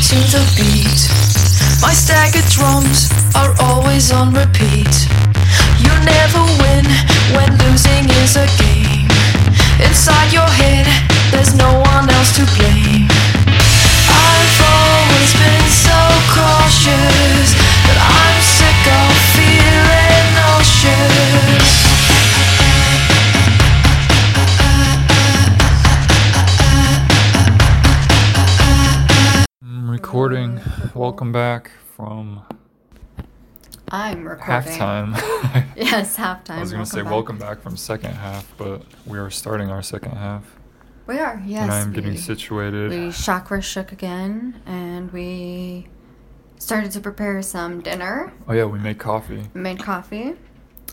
to the beat. My staggered drums are always on repeat. You never win when losing is a game. Inside your head, there's no one else to blame. I've always been so cautious Welcome back from I'm recording. halftime. Yes, halftime. I was going to say back. welcome back from second half, but we are starting our second half. We are, yes. and I'm getting situated. we chakra shook again, and we started to prepare some dinner. oh, yeah, we made coffee. We made coffee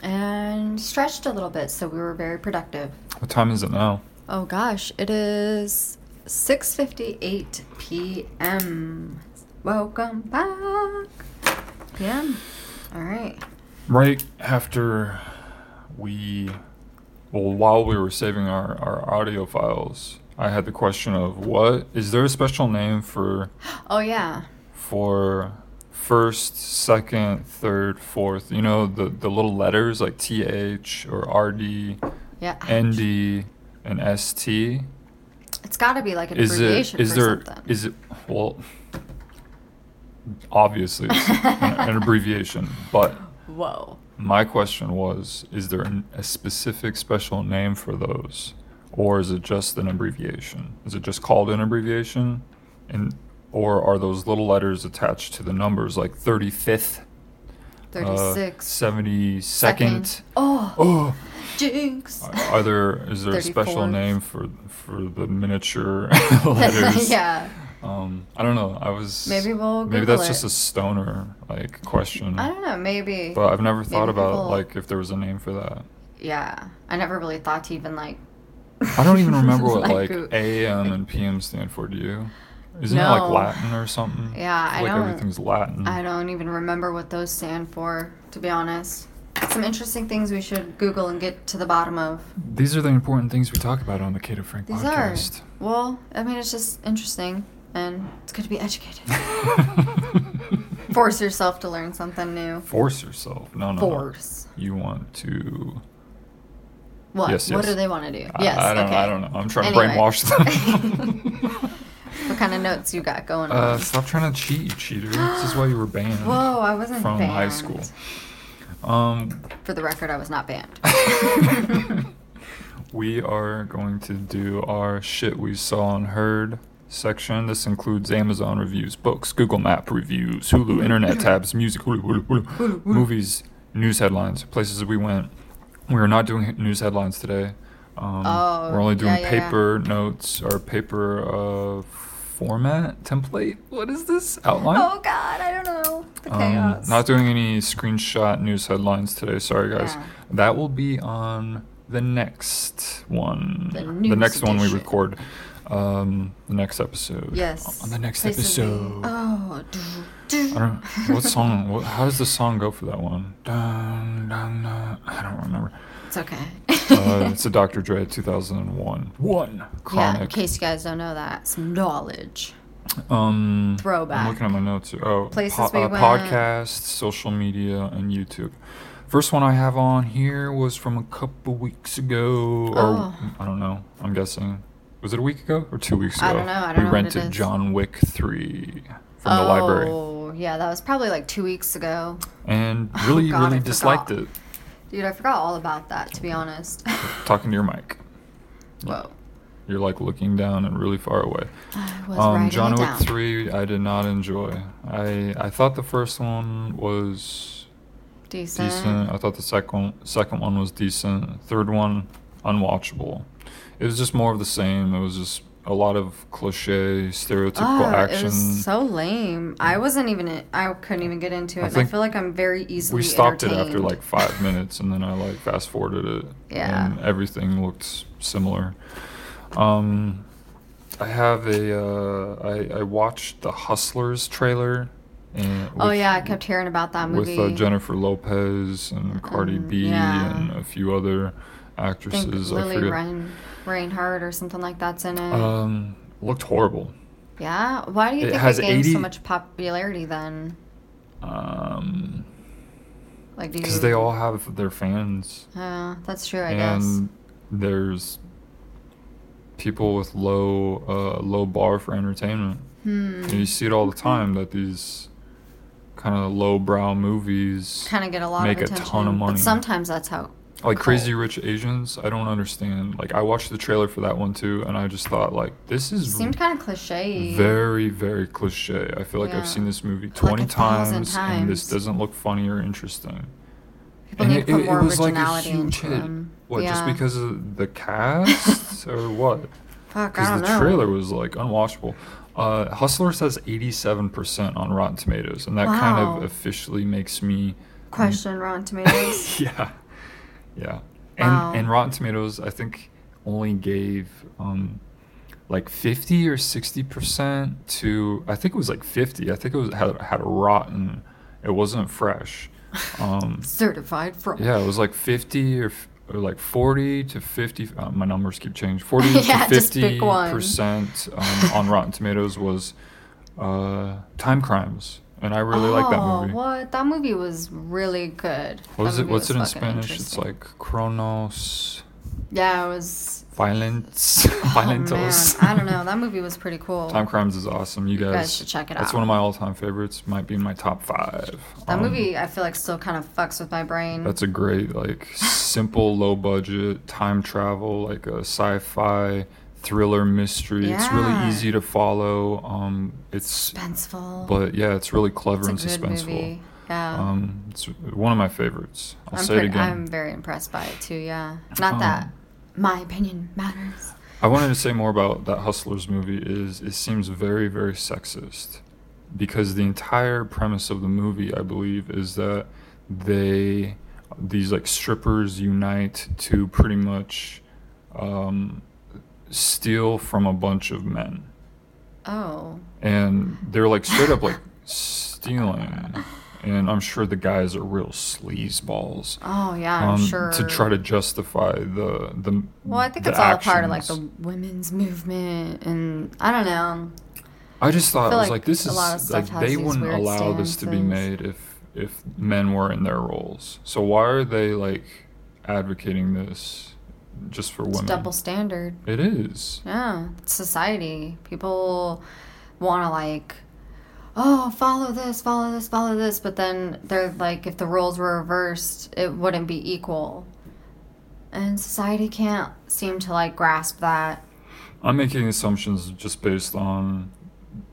and stretched a little bit, so we were very productive. What time is it now? Oh gosh, it is 6:58 p.m. Welcome back. Yeah. All right. Right after we, well, while we were saving our, our audio files, I had the question of what is there a special name for Oh yeah. for first, second, third, fourth? You know the the little letters like th or rd, Yeah. nd, and st. It's got to be like an Is it abbreviation is for there something. is it well? Obviously, it's an, an abbreviation, but Whoa. My question was Is there an, a specific special name for those? Or is it just an abbreviation? Is it just called an abbreviation? And or are those little letters attached to the numbers like 35th, uh, 36. 72nd? Oh, Oh, jinx. are, are there is there a special name for for the miniature letters? yeah. Um, I don't know. I was Maybe we'll maybe Google that's just a stoner like question. I don't know, maybe. But I've never thought Maybe about people- like if there was a name for that. yeah. I never really thought to even like. I don't even remember what like AM and PM stand for. Do you? Isn't it like Latin or something? Yeah, I like don't- everything's Latin. I don't even remember what those stand for, to be honest. Some interesting things we should Google and get to the bottom of. These are the important things we talk about on the Cato Frank These podcast. are. Well, I mean, it's just interesting, and it's good to be educated. Force yourself to learn something new. Force yourself. No, no. no. Force. You want to. What? Yes, What yes. do they want to do? I- yes. I, don't. okay. I don't know. I'm trying Anyway. to brainwash them. What kind of notes you got going on? uh, stop trying to cheat, you cheater. This is why you were banned. Whoa, I wasn't from banned. high school. Um, For the record, I was not banned. we are going to do our shit we saw and heard section. This includes Amazon reviews, books, Google Map reviews, Hulu, internet tabs, music, Hulu, Hulu, Hulu, movies, news headlines, places we went. We are not doing news headlines today. Um, Oh, we're only doing yeah, yeah, yeah. paper notes or paper uh, format template. What is this outline? oh God, I don't know. The Um, chaos. not doing any screenshot news headlines today. Sorry, guys. Yeah. That will be on the next one. The news next one we record. Um, the next episode. yes. On the next Places we- episode. Oh. do, do. I don't. What song? What, how does the song go for that one? Dun, dun, dun. I don't remember. It's okay. Uh, it's a Dr. Dre 2001. One. yeah, in case you guys don't know that, some knowledge. Um, Throwback. I'm looking at my notes. here. Oh, Places we uh, went. podcasts, social media, and YouTube. First one I have on here was from a couple weeks ago, or Oh. I don't know. I'm guessing. Was it a week ago or two weeks ago? I don't know, I don't we know rented. John Wick three from the library, Oh, yeah, that was probably like two weeks ago. and Oh, really, God, really I disliked forgot. it. Dude, I forgot all about that, to be honest. Talking to your mic, Whoa. you're like looking down and really far away. I was Um, John Wick down. three, I did not enjoy. I I thought the first one was Decent. decent. I thought the second second one was decent. Third one, unwatchable. It was just more of the same. It was just a lot of cliche, stereotypical Ah, action. It was so lame. I wasn't even. I couldn't even get into it. I and I feel like I'm very easily. we stopped it after like five minutes, and then I like fast forwarded it. Yeah. And everything looked similar. Um, I have a. Uh, I I watched the Hustlers trailer. And Oh yeah, I kept hearing about that movie. with uh, Jennifer Lopez and Cardi Um, B yeah. and a few other I think actresses. I, Lily forget. Rain, Reinhart or something like that's in it. Um, looked horrible. Yeah. Why do you It think has it gained 80 so much popularity then? Um, Like, do you? because they all have their fans, Yeah, that's true. I guess. and there's people with low uh, low bar for entertainment. Hmm. And you see it all the time that these kind of lowbrow movies, Kind of get a lot make of a attention. ton of money. But sometimes that's how. Like. Crazy Rich Asians. I don't understand. Like I watched the trailer for that one too, and I just thought like this is Seemed kind of cliche. very very cliche. I feel like Yeah. I've seen this movie a twenty thousand times, and this times. doesn't look funny or interesting. People and need it, to put it- it more was like a originality huge into hit. them. What just Yeah. because of the cast or what? Fuck, I Because don't the know. trailer was like unwatchable. Uh, Hustlers has 87% on Rotten Tomatoes, and that kind Wow. of officially makes me Question Rotten Tomatoes. yeah, yeah. And Wow. and Rotten Tomatoes, I think, only gave um, like 50 or 60 percent to. I think it was like 50. I think it was had had a rotten. It wasn't fresh. Um, Certified fraud. yeah, it was like 50 or, or like 40 to 50. Uh, my numbers keep changing. 40 Yeah, to 50 percent um, on Rotten Tomatoes was uh, Time Crimes, and I really like that Oh, movie. What? That movie was really good. What is it? What's was it in Spanish? It's like Chronos, Yeah, it was. Violence, Oh, Violentos. man. I don't know. That movie was pretty cool. Time Crimes is awesome. You guys, guys should check it That's out. one of my all-time favorites. Might be in my top five. That Um, movie, I feel like, still kind of fucks with my brain. That's a great, like, simple, low budget time travel, like a sci-fi thriller mystery. It's really easy to follow. Um, it's, suspenseful. but yeah, it's really clever it's and suspenseful. movie. Yeah. Um, it's one of my favorites. I'll I'm, say it again. I'm very impressed by it too. Yeah. Not Um, that my opinion matters. I wanted to say more about that Hustlers movie is it seems very very sexist because the entire premise of the movie I believe is that they these like strippers unite to pretty much um, steal from a bunch of men Oh. and they're like straight up like stealing and I'm sure the guys are real sleazeballs Oh yeah, I'm um, sure. to try to justify the the Well, I think it's all part of like the women's movement, and I don't know. I just thought I it was like like this is lot of stuff like they wouldn't allow this to be made if if men were in their roles. So why are they like advocating this just for It's women? double standard. It is. Yeah, it's society. People want to like, oh, follow this, follow this, follow this, but then they're like, if the roles were reversed, it wouldn't be equal. And society can't seem to like grasp that. I'm making assumptions just based on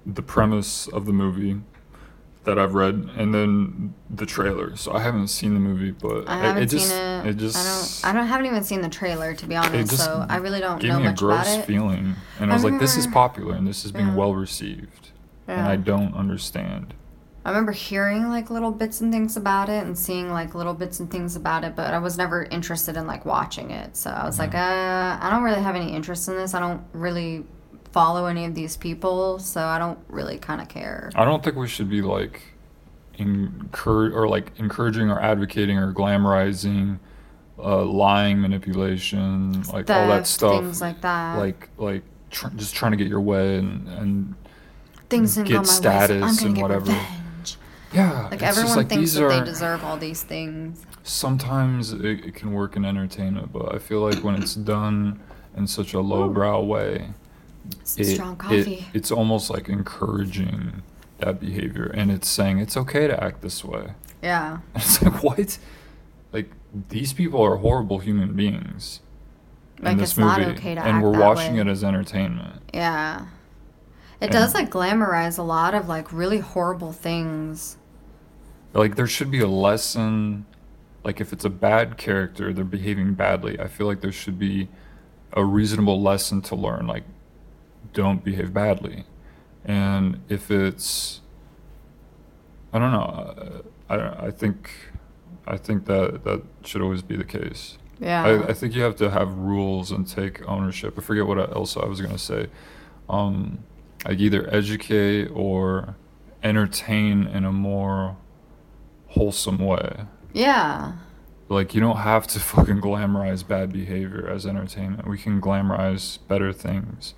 the premise of the movie that I've read and then the trailer. So I haven't seen the movie, but I haven't it, just seen it. it just I don't. I don't. Haven't even seen the trailer to be honest. So I really don't gave know me a much about gross it. feeling, and I I was like, "This is popular and this is being Yeah. well received," and I don't understand. I remember hearing like little bits and things about it and seeing like little bits and things about it, but I was never interested in like watching it. So I was like, uh, I don't really have any interest in this. I don't really follow any of these people, so I don't really kind of care. I don't think we should be like encourage or like encouraging or advocating or glamorizing uh, lying, manipulation, like all that stuff. things like that. Like like tr- just trying to get your way and and things didn't get go my way, so status and get whatever. revenge. yeah, Like everyone like thinks these that they deserve all these things. Sometimes it, it can work in entertainment, but I feel like when it's done in such a lowbrow way, it, strong it- it's almost like encouraging that behavior, and it's saying it's okay to act this way. yeah. It's like what? Like these people are horrible human beings Like, in this it's movie, not okay to act. and we're watching way. it as entertainment. Yeah. It And- does like glamorize a lot of like really horrible things. Like there should be a lesson. Like if it's a bad character, they're behaving badly. I feel like there should be a reasonable lesson to learn. Like don't behave badly, and if it's, I don't know. uh, I I think, I think that that should always be the case. Yeah. I, I think you have to have rules and take ownership. I forget what else I was gonna say. Um, like either educate or entertain in a more wholesome way. yeah. Like you don't have to fucking glamorize bad behavior as entertainment. We can glamorize better things.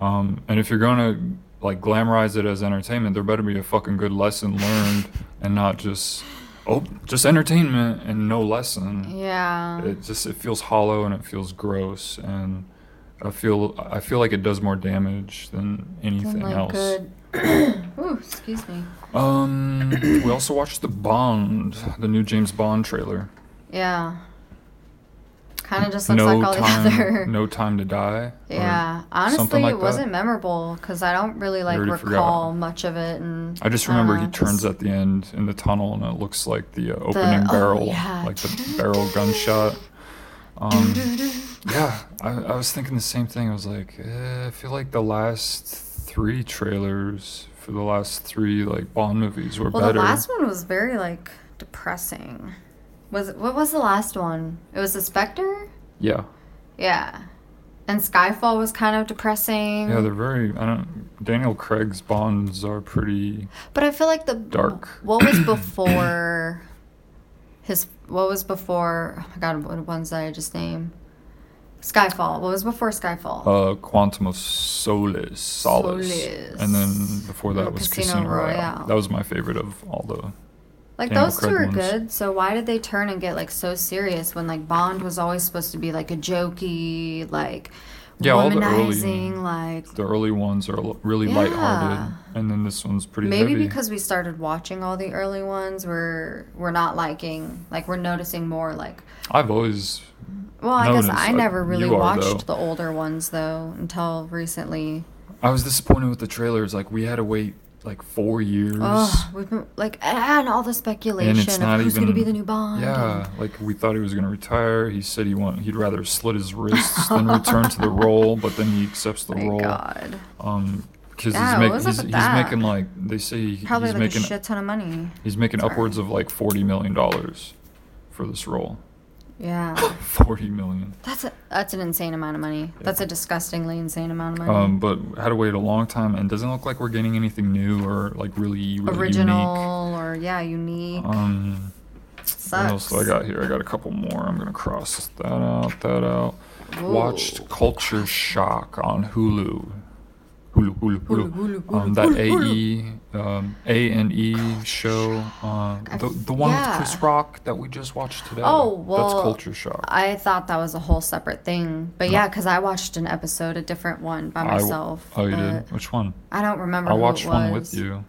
Um, and if you're gonna like glamorize it as entertainment, there better be a fucking good lesson learned and not just oh just entertainment and no lesson. Yeah. It just it feels hollow and it feels gross and I feel I feel like it does more damage than anything like, else. good. Ooh, excuse me. Um, we also watched the Bond, the new James Bond trailer. Yeah. Kind of just looks no like all time, the other. no time to die. Yeah, honestly, like it wasn't that. memorable because I don't really like recall forgot. much of it, and I just remember know, he turns at the end in the tunnel, and it looks like the uh, opening oh, barrel, yeah. like the barrel gunshot. Um, yeah, I, I was thinking the same thing. I was like, eh, I feel like the last three trailers for the last three like Bond movies were Well, better. the last one was very like depressing. Was what was the last one? It was the Spectre. yeah, Yeah, and Skyfall was kind of depressing. yeah, they're very. I don't. Daniel Craig's Bonds are pretty. But I feel like the Dark. What was before his? What was before? Oh my god, what ones did I just name? Skyfall. What was before Skyfall? Uh, Quantum of Solace, Solace, Solace. and then before that was Casino Casino, Royale. Royale. That was my favorite of all the. Like those two are ones. good. So why did they turn and get like so serious when like Bond was always supposed to be like a jokey, like Yeah, all the early- womanizing, like The early ones are really Yeah. lighthearted, and then this one's pretty maybe heavy. because we started watching all the early ones, we're we're not liking like we're noticing more like I've always Well, I guess I uh, never really are, watched though. the older ones though until recently. I was disappointed with the trailers. Like we had to wait like four years. Oh, we've been like and all the speculation and it's not of who's even going to be the new Bond. Yeah, like we thought he was gonna retire. He said he want he'd rather slit his wrists than return to the role, but then he accepts the My role. God, Um, because Yeah, he's, make, he's, he's making like they say he- probably he's like making a shit ton of money. he's making Sorry. upwards of like forty million dollars for this role. Yeah, Forty million. that's a that's an insane amount of money. That's a disgustingly insane amount of money. Um, but had to wait a long time, and doesn't look like we're getting anything new or like really, really Original or yeah, unique. unique. Um, what else do I got here? I got a couple more. I'm gonna cross that out. That out. Watched Culture Shock on Hulu. Hulu, Hulu, Hulu. Hulu, Hulu, Um, that Hulu, AE, um, A and E show, uh, the the one yeah. with Chris Rock that we just watched today. Oh well, that's Culture Shock. I thought that was a whole separate thing, but No. yeah, because I watched an episode, a different one by I myself. oh, you did? Which one? I don't remember. I watched one with you.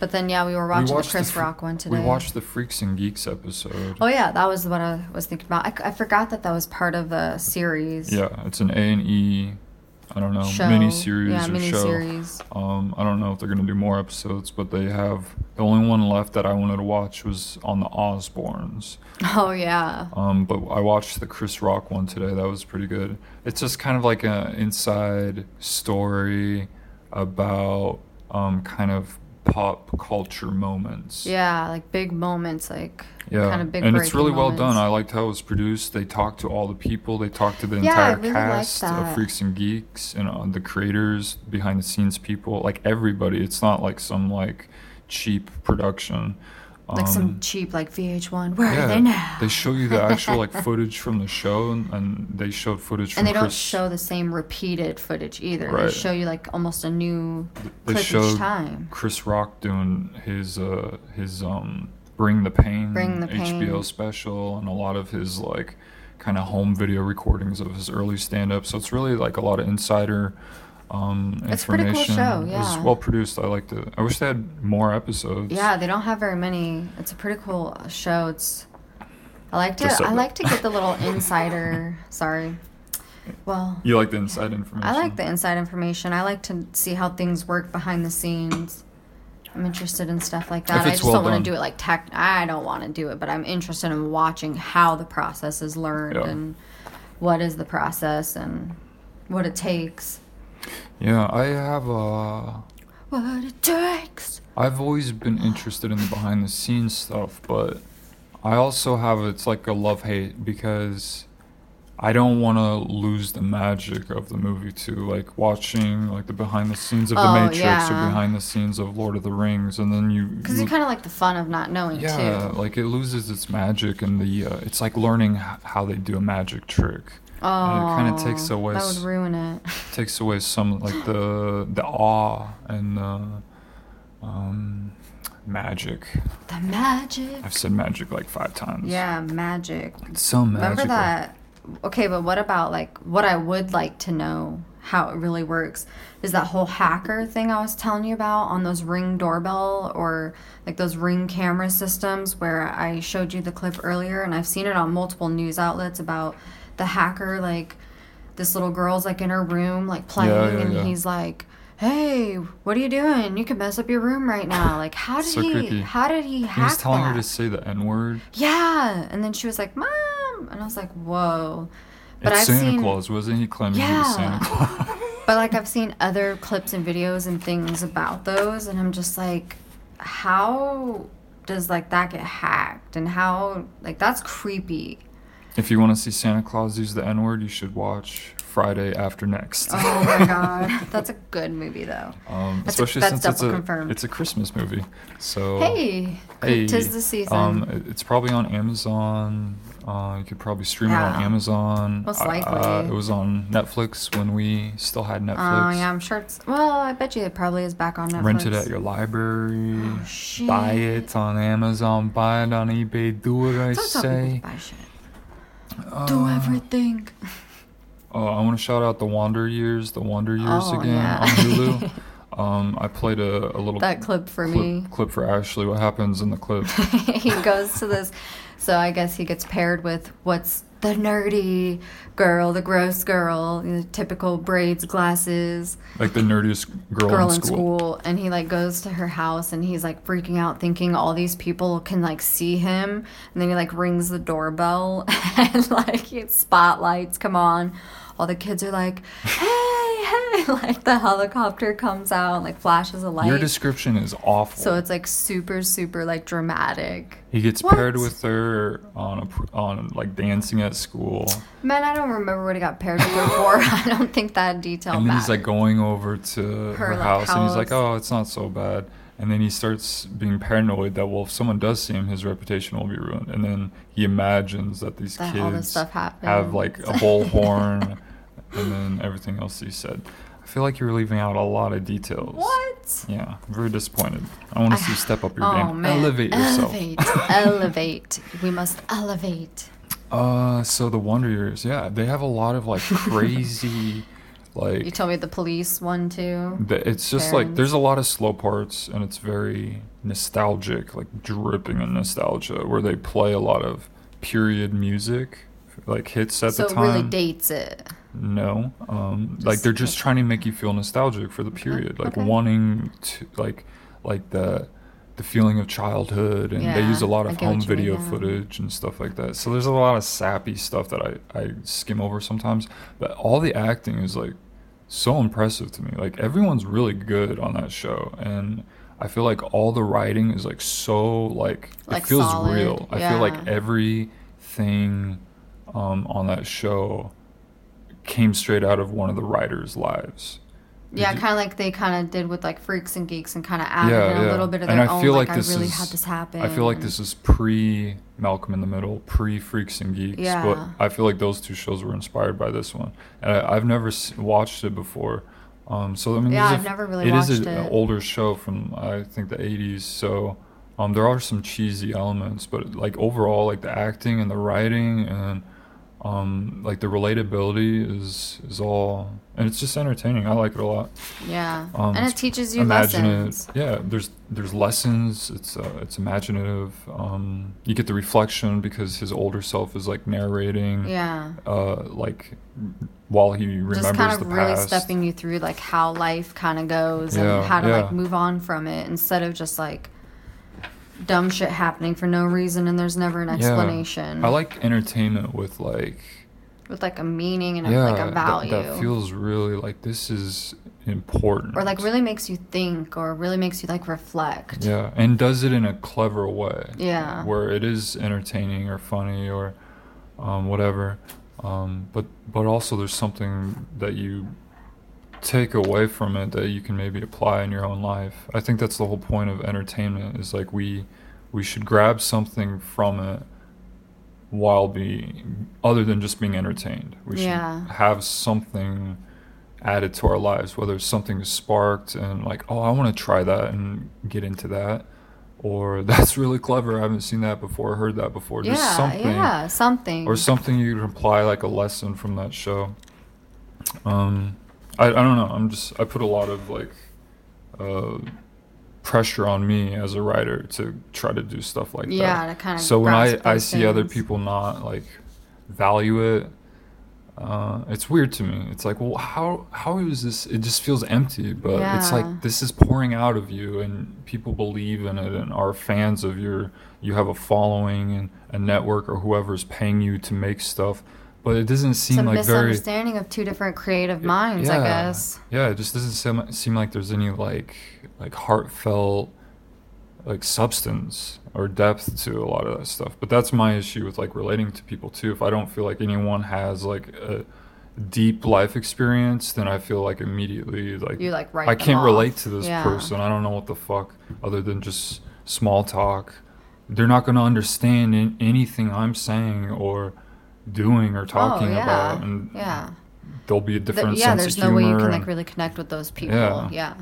But then yeah, we were We watching the watched Chris fr- Rock one today. We watched the Freaks and Geeks episode. Oh yeah, that was what I was thinking about. I forgot that that was part of the series. Yeah, it's an A and E. I don't know Show. mini series Yeah, or mini show. Um, I don't know if they're gonna do more episodes, but they have. The only one left that I wanted to watch was on the Osbournes. Oh yeah. Um, but I watched the Chris Rock one today. That was pretty good. It's just kind of like an inside story about um, kind of pop culture moments. Yeah, like big moments, like Yeah, kind of big. and it's really well done. I liked how it was produced. They talked to all the people. They talked to the Yeah, entire really cast of. Freaks and Geeks and uh, the creators, behind the scenes people, like everybody. It's not like some like cheap production. Like some Um, cheap like VH1. Where yeah, are they now? they show you the actual like footage from the show, and, and they showed footage from and they don't Chris. show the same repeated footage either. They show you like almost a new they clip each time. Chris Rock doing his uh his um Bring the Pain, Bring the HBO Pain. special and a lot of his like kind of home video recordings of his early stand up. So it's really like a lot of insider um It's a pretty cool show, It yeah. was well produced. I liked it. I wish they had more episodes. Yeah, they don't have very many. It's a pretty cool show. It's I like to Just said I like to get the little insider. sorry. Well, You like the inside information? I like the inside information. I like to see how things work behind the scenes. I'm interested in stuff like that. I just well don't want to do it like tech. I don't want to do it, but I'm interested in watching how the process is learned Yeah. and what is the process and what it takes. Yeah, I have uh What it takes. I've always been interested in the behind the scenes stuff, but I also have it's like a love hate because I don't want to lose the magic of the movie too. Like watching like the behind the scenes of the Oh, Matrix or behind the scenes of Lord of the Rings, and then you Because you kind of like the fun of not knowing yeah, too. like it loses its magic and the uh, it's like learning how they do a magic trick. Oh, kinda takes away That would ruin it. takes away some like the the awe and the um, magic. The magic. I've said magic like five times. Yeah, magic. It's so magical. Remember that? Okay, but what about like what I would like to know how it really works is that whole hacker thing I was telling you about on those ring doorbell or like those ring camera systems where I showed you the clip earlier and I've seen it on multiple news outlets about the hacker like this little girl's like in her room like playing yeah, and yeah. he's like hey what are you doing you could mess up your room right now like how did So he creepy. how did he hack He was telling that? her to say the N word. Yeah, and then she was like, "Mom," and I was like, "Whoa." But It's I've Santa seen, Claus, wasn't he claiming he was Santa Claus? but like I've seen other clips and videos and things about those, and I'm just like, how does like that get hacked, and how like that's creepy. If you want to see Santa Claus use the N word, you should watch Friday After Next. Oh my god, that's a good movie though. Um, That's a- especially that's since it's a confirmed. it's a Christmas movie. So Hey, hey, tis the season. Um, it's probably on Amazon. Uh, you could probably stream it on Amazon. Most Uh, likely. it was on Netflix when we still had Netflix. Oh yeah, I'm sure it's. Well, I bet you it probably is back on Netflix. Rent it at your library. Oh, buy it on Amazon. Buy it on eBay. Do what I Don't tell people say. to buy shit. Do Uh, everything. Oh, I want to shout out the Wonder Years, the Wonder Years Oh, again yeah. on Hulu. um, I played a, a little That clip for clip, me. clip for Ashley. What happens in the clip? he goes to this so i guess he gets paired with what's the nerdy girl the gross girl the typical braids glasses. Like the nerdiest girl, girl in in school. school. And he like goes to her house and he's like freaking out thinking all these people can like see him. And then he like rings the doorbell and like spotlights come on. All the kids are like hey hey like the helicopter comes out and like flashes a light Your description is awful. so it's like super super like dramatic he gets What? paired with her on a on like dancing at school, Man, I don't remember what he got paired with her for. I don't think that detail and then he's like going over to her, Her, like, house, and he's like, "Oh, it's not so bad." And then he starts being paranoid that well, if someone does see him, his reputation will be ruined. And then he imagines that these That kids all this stuff have like a bullhorn, and then everything else you said. I feel like you're leaving out a lot of details. What? Yeah, I'm very disappointed. I want to see you step up your oh game. man, Elevate yourself. Elevate, elevate. We must elevate. Uh, so the Wonder Years, yeah, they have a lot of like crazy, like You told me the police one too. the, it's just like there's a lot of slow parts and it's very nostalgic, like dripping in nostalgia, where they play a lot of period music, like hits at so the it time. really dates it. No, um, like they're just trying to make you feel nostalgic for the period, like okay. wanting to, like, like the the feeling of childhood, and they use a lot of home you mean video footage and stuff like that. So there's a lot of sappy stuff that I I skim over sometimes, but all the acting is like so impressive to me. Like everyone's really good on that show, and I feel like all the writing is like so like, Like it feels solid, real. I feel like everything um, on that show came straight out of one of the writers' lives. Yeah, kind of like they kind of did with like Freaks and Geeks and kind of added in a little bit of And their I own. feel like, like this I really is, had this happen. I feel like this is pre Malcolm in the Middle, pre Freaks and Geeks. Yeah. But I feel like those two shows were inspired by this one, and I, I've never s- watched it before. Um, so I mean, Yeah, a I've f- never really It is watched a- an older show from I think the '80s. So um, there are some cheesy elements, but like overall, like the acting and the writing and um, like the relatability is is all, and it's just entertaining. I like it a lot. Yeah, Um, and it teaches you imaginative. lessons. Yeah, there's there's lessons. It's uh, it's imaginative. Um, you get the reflection because his older self is like narrating. Yeah. Uh, like while he remembers just kind of the really past. stepping you through like how life kind of goes Yeah, and how to yeah. like move on from it instead of just like dumb shit happening for no reason and there's never an explanation. Yeah. I like entertainment with like with like a meaning and a, yeah like a that- value That, feels really like this is important. or like really makes you think or really makes you like reflect Yeah, and does it in a clever way. Yeah. Where it is entertaining or funny or um, whatever. Um, but but also there's something that you take away from it that you can maybe apply in your own life. I think that's the whole point of entertainment is like we we should grab something from it while being other than just being entertained. We should Yeah. have something added to our lives, whether something is sparked and like, oh, I want to try that and get into that, or that's really clever. I haven't seen that before, heard that before. Just yeah, something, yeah, something. or something you can apply like a lesson from that show. Um, I I don't know. I'm just I put a lot of like uh pressure on me as a writer to try to do stuff like that yeah, kind of. so when I, I see other people not like value it uh, it's weird to me it's like well how how is this it just feels empty but it's like this is pouring out of you and people believe in it and are fans of your you have a following and a network or whoever's paying you to make stuff but it doesn't It's seem a like very misunderstanding of two different creative minds, I guess. yeah, it just doesn't seem, seem like there's any like like heartfelt like substance or depth to a lot of that stuff. But that's my issue with like relating to people too. If I don't feel like anyone has like a deep life experience, then I feel like immediately like You like I can't off. relate to this Yeah. person. I don't know what the fuck other than just small talk. They're not going to understand in- anything I'm saying or doing or talking oh, yeah. about and yeah. there'll be a different yeah, sense there's no way you can like really connect with those people. Yeah. Yeah.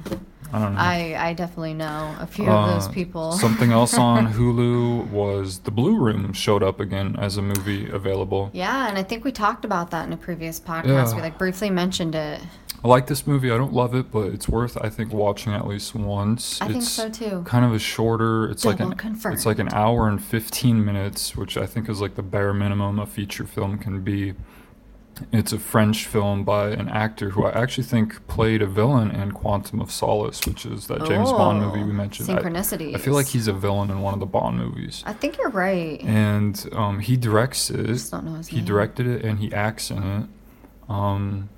I don't know. I I definitely know a few of those Uh, people. Something else on Hulu was The Blue Room showed up again as a movie available. Yeah, and I think we talked about that in a previous podcast. Yeah. We like briefly mentioned it. I like this movie. I don't love it, but it's worth I think watching at least once. I think it's so too. kind of a shorter. It's like Double an confirmed. it's like an hour and 15 minutes, which I think is like the bare minimum a feature film can be. It's a French film by an actor who I actually think played a villain in Quantum of Solace, which is that James Bond movie we mentioned. I- Synchronicities. I feel like he's a villain in one of the Bond movies. I think you're right. and um, he directs it. just don't know his He name. directed it and he acts in it. Um,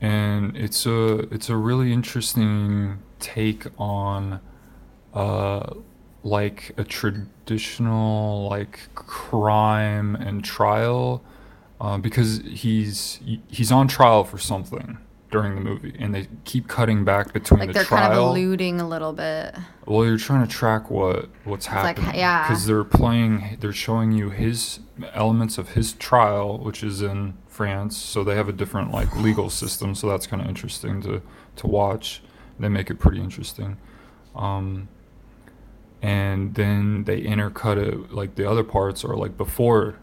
and it's a it's a really interesting take on uh, like a traditional like crime and trial uh, because he's he's on trial for something during the movie and they keep cutting back between like the they're trial kind of alluding a little bit. well, you're trying to track what what's It's like, happening. yeah. Because they're playing, they're showing you his elements of his trial, which is in France. So they have a different like legal system. So that's kind of interesting to to watch. They make it pretty interesting. Um, and then they intercut it like the other parts are like before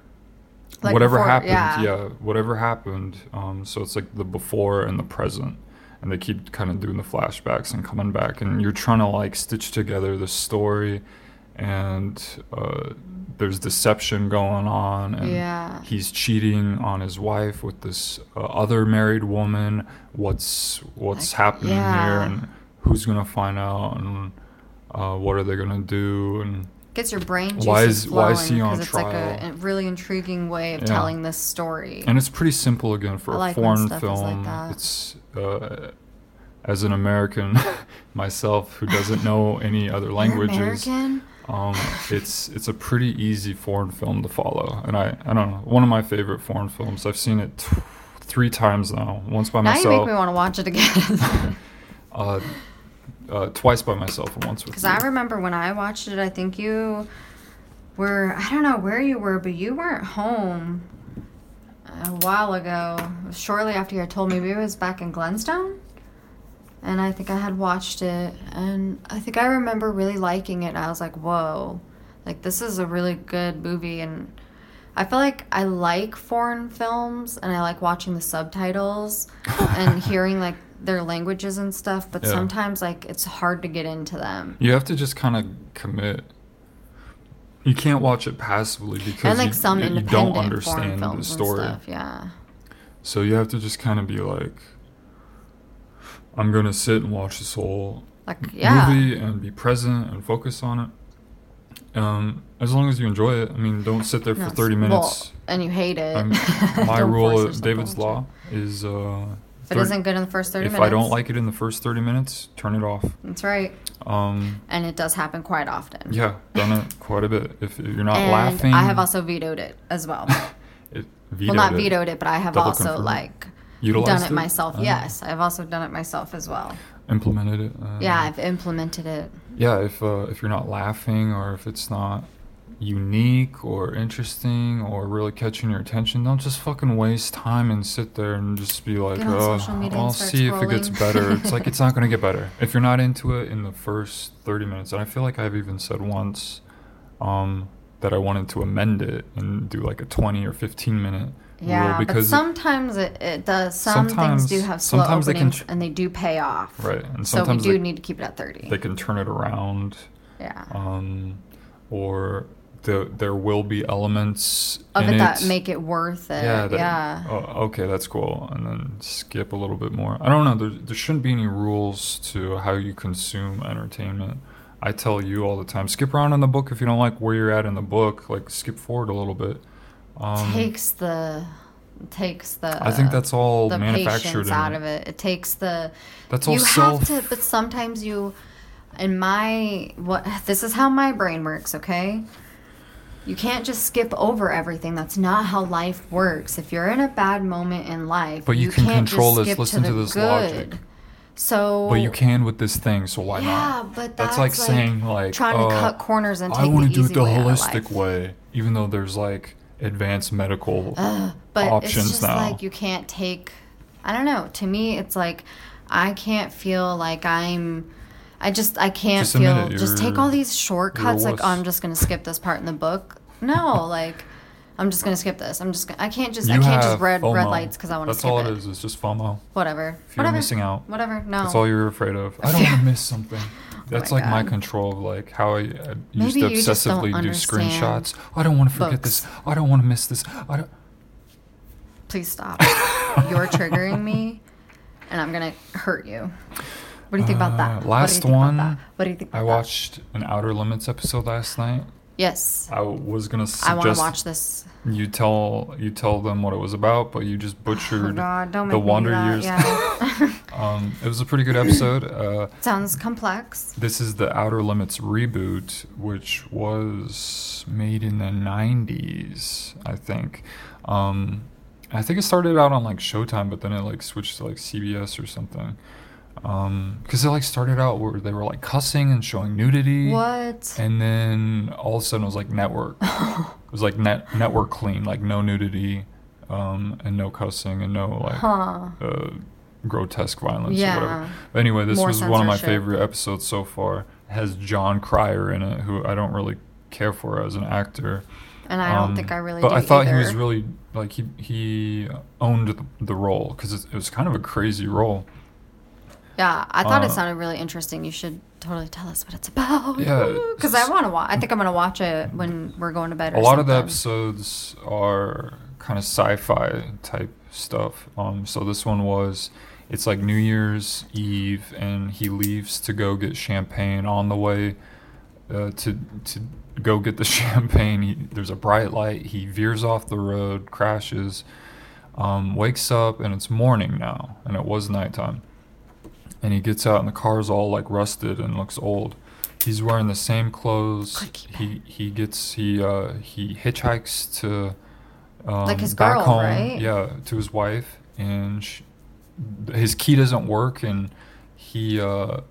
Like whatever before- happened yeah. yeah. whatever happened um, so it's like the before and the present and they keep kind of doing the flashbacks and coming back and you're trying to like stitch together the story and uh, there's deception going on and Yeah. he's cheating on his wife with this uh, other married woman what's what's Like, happening here and who's gonna find out and uh, what are they gonna do and Gets your brain juices Why is- why is flowing he on it's like a, a really intriguing way of Yeah. telling this story. and it's pretty simple again for a like when foreign like film. that. it's uh, as an American myself who doesn't know any other languages. American? Um, it's it's a pretty easy foreign film to follow, and I I don't know one of my favorite foreign films. I've seen it t- three times now. Once by myself. Now you make me want to watch it again. uh, uh, twice by myself, and once with Because. I remember when I watched it, I think you were, I don't know where you were, but you weren't home a while ago. Shortly after you had told me, maybe it was back in Glenstone. And I think I had watched it, and I think I remember really liking it. I was like, whoa, like this is a really good movie. And I feel like I like foreign films, and I like watching the subtitles and hearing like their languages and stuff. But Yeah. sometimes like it's hard to get into them. You have to just kind of commit. You can't watch it passively because and like you, some you independent don't understand the films story. stuff. Yeah, So you have to just kind of be like, I'm gonna sit and watch this whole like yeah, movie and be present and focus on it. Um, as long as you enjoy it. I mean, don't sit there for No, 30 well, minutes. and you hate it. I'm, my rule, of David's law, is uh, If it 30 isn't good in the first thirty if minutes, I don't like it in the first 30 minutes, turn it off. that's right. Um, And it does happen quite often. yeah, done it quite a bit. If you're not and laughing, I have also vetoed it as well. it, well, not vetoed it, but I have also confirmed. like Utilized done it myself. Oh. Yes, I've also done it myself as well. implemented it. Uh, yeah, I've implemented it. yeah. If uh, if you're not laughing or if it's not unique or interesting or really catching your attention, don't just fucking waste time and sit there and just be like, oh, social media and I'll see if it gets better. It's like it's not gonna get better if you're not into it in the first 30 minutes. And I feel like I've even said once um, that I wanted to amend it and do like a 20 or 15 minute Yeah, but sometimes it, it does. Some things do have slow sometimes they can and they do pay off. right, and So we do they, need to keep it at thirty. they can turn it around. yeah. um, or the, there will be elements of it that it. make it worth it. yeah, Yeah. oh, okay, that's cool. And then skip a little bit more. I don't know. There, there shouldn't be any rules to how you consume entertainment. I tell you all the time, skip around in the book if you don't like where you're at in the book. Like skip forward a little bit. Um, takes the takes the. I think that's all the manufactured. out of it. It takes the. That's all you self. have to, but sometimes you. In my what this is how my brain works. Okay. You can't just skip over everything. That's not how life works. If you're in a bad moment in life, But you can can't control just this. Listen to, to this good. logic. So But you can with this thing, so why yeah, not? Yeah, but That's that's, like saying, like, trying uh, to cut corners and take I want to do it the way out of holistic way, even though there's like advanced medical Ugh, but options it's just now. like you can't take i don't know to me it's like i can't feel like i'm i just i can't Just feel it, just take all these shortcuts like oh, i'm just gonna skip this part in the book no like i'm just gonna skip this i'm just gonna, i can't just you i can't just red red FOMO. lights because i want to That's skip all it is. It's just FOMO. whatever Fear whatever of missing out. whatever no That's all you're afraid of. I don't want to miss something. That's like my control of like how I, I used Maybe to you just don't obsessively do understand screenshots. I don't want to forget books. this. I don't want to miss this. I don't. please stop you're triggering me and i'm gonna hurt you what do you think about that Uh, What last about one, that? what do you think I about that? watched an Outer Limits episode last night. Yes I was gonna say i want to watch this you tell you tell them what it was about, but you just butchered Oh God, the make me do Wonder that, Years. yeah. um, it was a pretty good episode. Uh, Sounds complex. This is the Outer Limits reboot, which was made in the 90s, I think. Um, I think it started out on like Showtime, but then it like switched to like CBS or something. Because it like started out where they were like cussing and showing nudity. What? And then all of a sudden it was like network. it was like net network clean, like no nudity, um, and no cussing and no like Huh. uh, grotesque violence or Yeah. whatever. But anyway, this More was one of my favorite episodes so far. It has Jon Cryer in it, who I don't really care for as an actor. And I don't Um, think I really But I thought either. he was really like he he owned the, the role because it, it was kind of a crazy role. Yeah, I thought it uh, sounded really interesting. You should totally tell us what it's about. Yeah, Because I want to watch. I think I'm going to watch it when we're going to bed or a lot of the something. episodes are kind of sci-fi type stuff. Um, so this one was, it's like New Year's Eve, and he leaves to go get champagne. On the way uh, to to go get the champagne, he, there's a bright light. He veers off the road, crashes, um, wakes up, and it's morning now, and it was nighttime. And he gets out, and the car's all like rusted and looks old. He's wearing the same clothes. He he gets he uh, he hitchhikes to um, Like his back girl, home. right? Yeah, to his wife, and sh his key doesn't work, and he uh,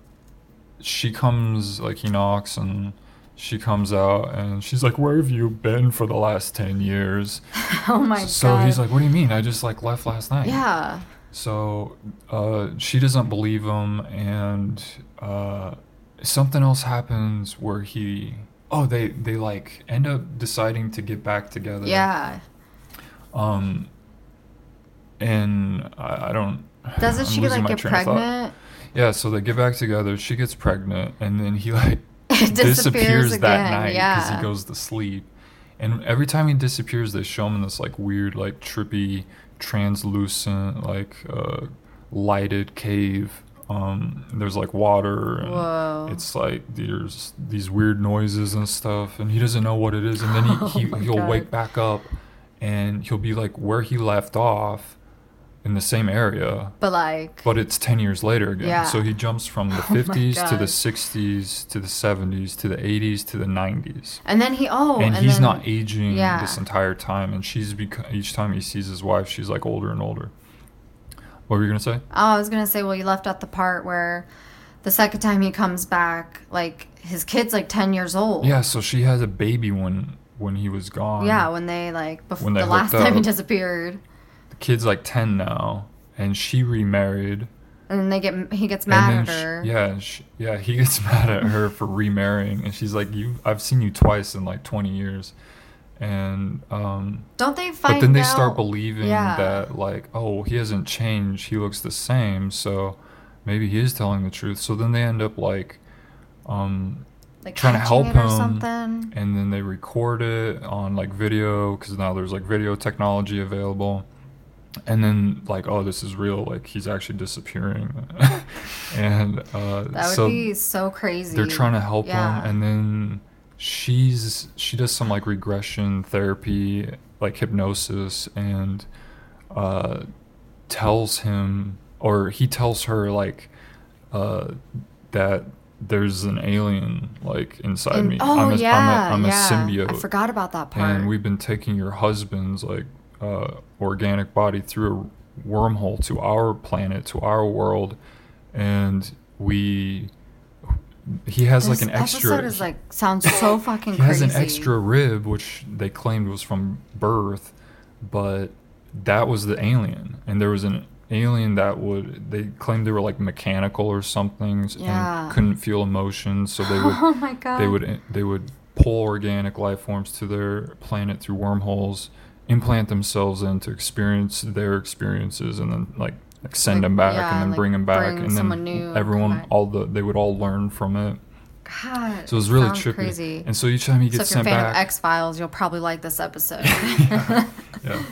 she comes like he knocks and. She comes out and she's like, "Where have you been for the last ten years?" oh my so god. So he's like, "What do you mean? I just like left last night." yeah. So uh, she doesn't believe him, and uh, something else happens where he. Oh, they they like end up deciding to get back together. Yeah. Um. And I, I don't. Doesn't I'm she like get train of thought. pregnant? Yeah, so they get back together. She gets pregnant, and then he like disappears, disappears that night because yeah. he goes to sleep. And every time he disappears, they show him in this like weird, like trippy, translucent, like uh, lighted cave. Um, there's like water, and Whoa. it's like there's these weird noises and stuff, and he doesn't know what it is. And then he, Oh he my he'll God. wake back up, and he'll be like where he left off, in the same area, But like. but it's 10 years later again. Yeah. So he jumps from the Oh 50s to the 60s to the 70s to the 80s to the 90s. and then he. Oh. and, And, he's then, not aging yeah. this entire time. And she's beco- each time he sees his wife, she's like older and older. What were you going to say? Oh, I was gonna say, well, you left out the part where the second time he comes back, like his kid's like ten years old. Yeah, so she has a baby when when he was gone. yeah, when they like before the last hooked time he disappeared, kid's like ten now, and she remarried. and then they get he gets mad at her. yeah, and sh yeah, he gets mad at her for remarrying, and she's like, "You, I've seen you twice in like twenty years," and um, Don't they find? but then they out, start believing Yeah. that like, oh, he hasn't changed, he looks the same, so maybe he is telling the truth. So then they end up like, um, like trying to help him, something. and then they record it on like video because now there's like video technology available and then like oh this is real like he's actually disappearing and uh That would so be so crazy. they're trying to help Yeah. him and then she's she does some like regression therapy like hypnosis and uh tells him or he tells her like uh that there's an alien like inside And- me oh I'm a, yeah, I'm a, I'm yeah. a symbiote I forgot about that part. and we've been taking your husband's like uh, organic body through a wormhole to our planet to our world and we he has like an extra episode is like sounds so fucking he crazy. has an extra rib which they claimed was from birth but that was the alien and there was an alien that would they claimed they were like mechanical or something Yeah. and couldn't feel emotions so they would oh my god. they would they would pull organic life forms to their planet through wormholes, implant themselves in to experience their experiences, and then like, like send Like, them back yeah, and then like, bring them back, bring and then new, everyone all the they would all learn from it. God. So it was really trippy. Crazy. And so each time he gets so if you're a fan back, of X Files, you'll probably like this episode. yeah, yeah,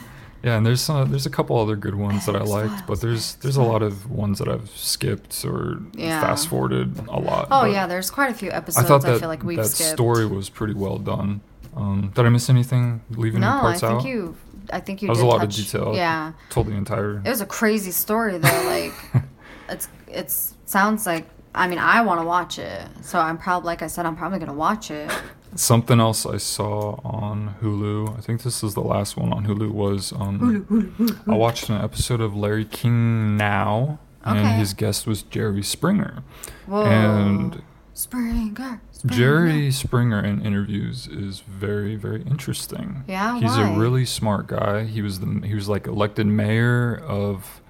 yeah. And there's some, there's a couple other good ones that I liked, but there's there's a lot of ones that I've skipped or Yeah. fast forwarded a lot. oh yeah, there's quite a few episodes. I, thought that feel like we've that skipped. story was pretty well done. Um, did I miss anything? Leaving no, any I think out? you. I think you That was a lot of detail. Yeah, Told the entire. it was a crazy story though. Like, it's it's sounds like. I mean, I want to watch it, so I'm probably like I said, I'm probably gonna watch it. Something else I saw on Hulu. I think this is the last one on Hulu. Was um, Hulu. I watched an episode of Larry King Now, and Okay. his guest was Jerry Springer. Whoa. And Springer, Springer. Jerry Springer in interviews is very, very interesting. Yeah, he's why? a really smart guy. He was the he was like elected mayor of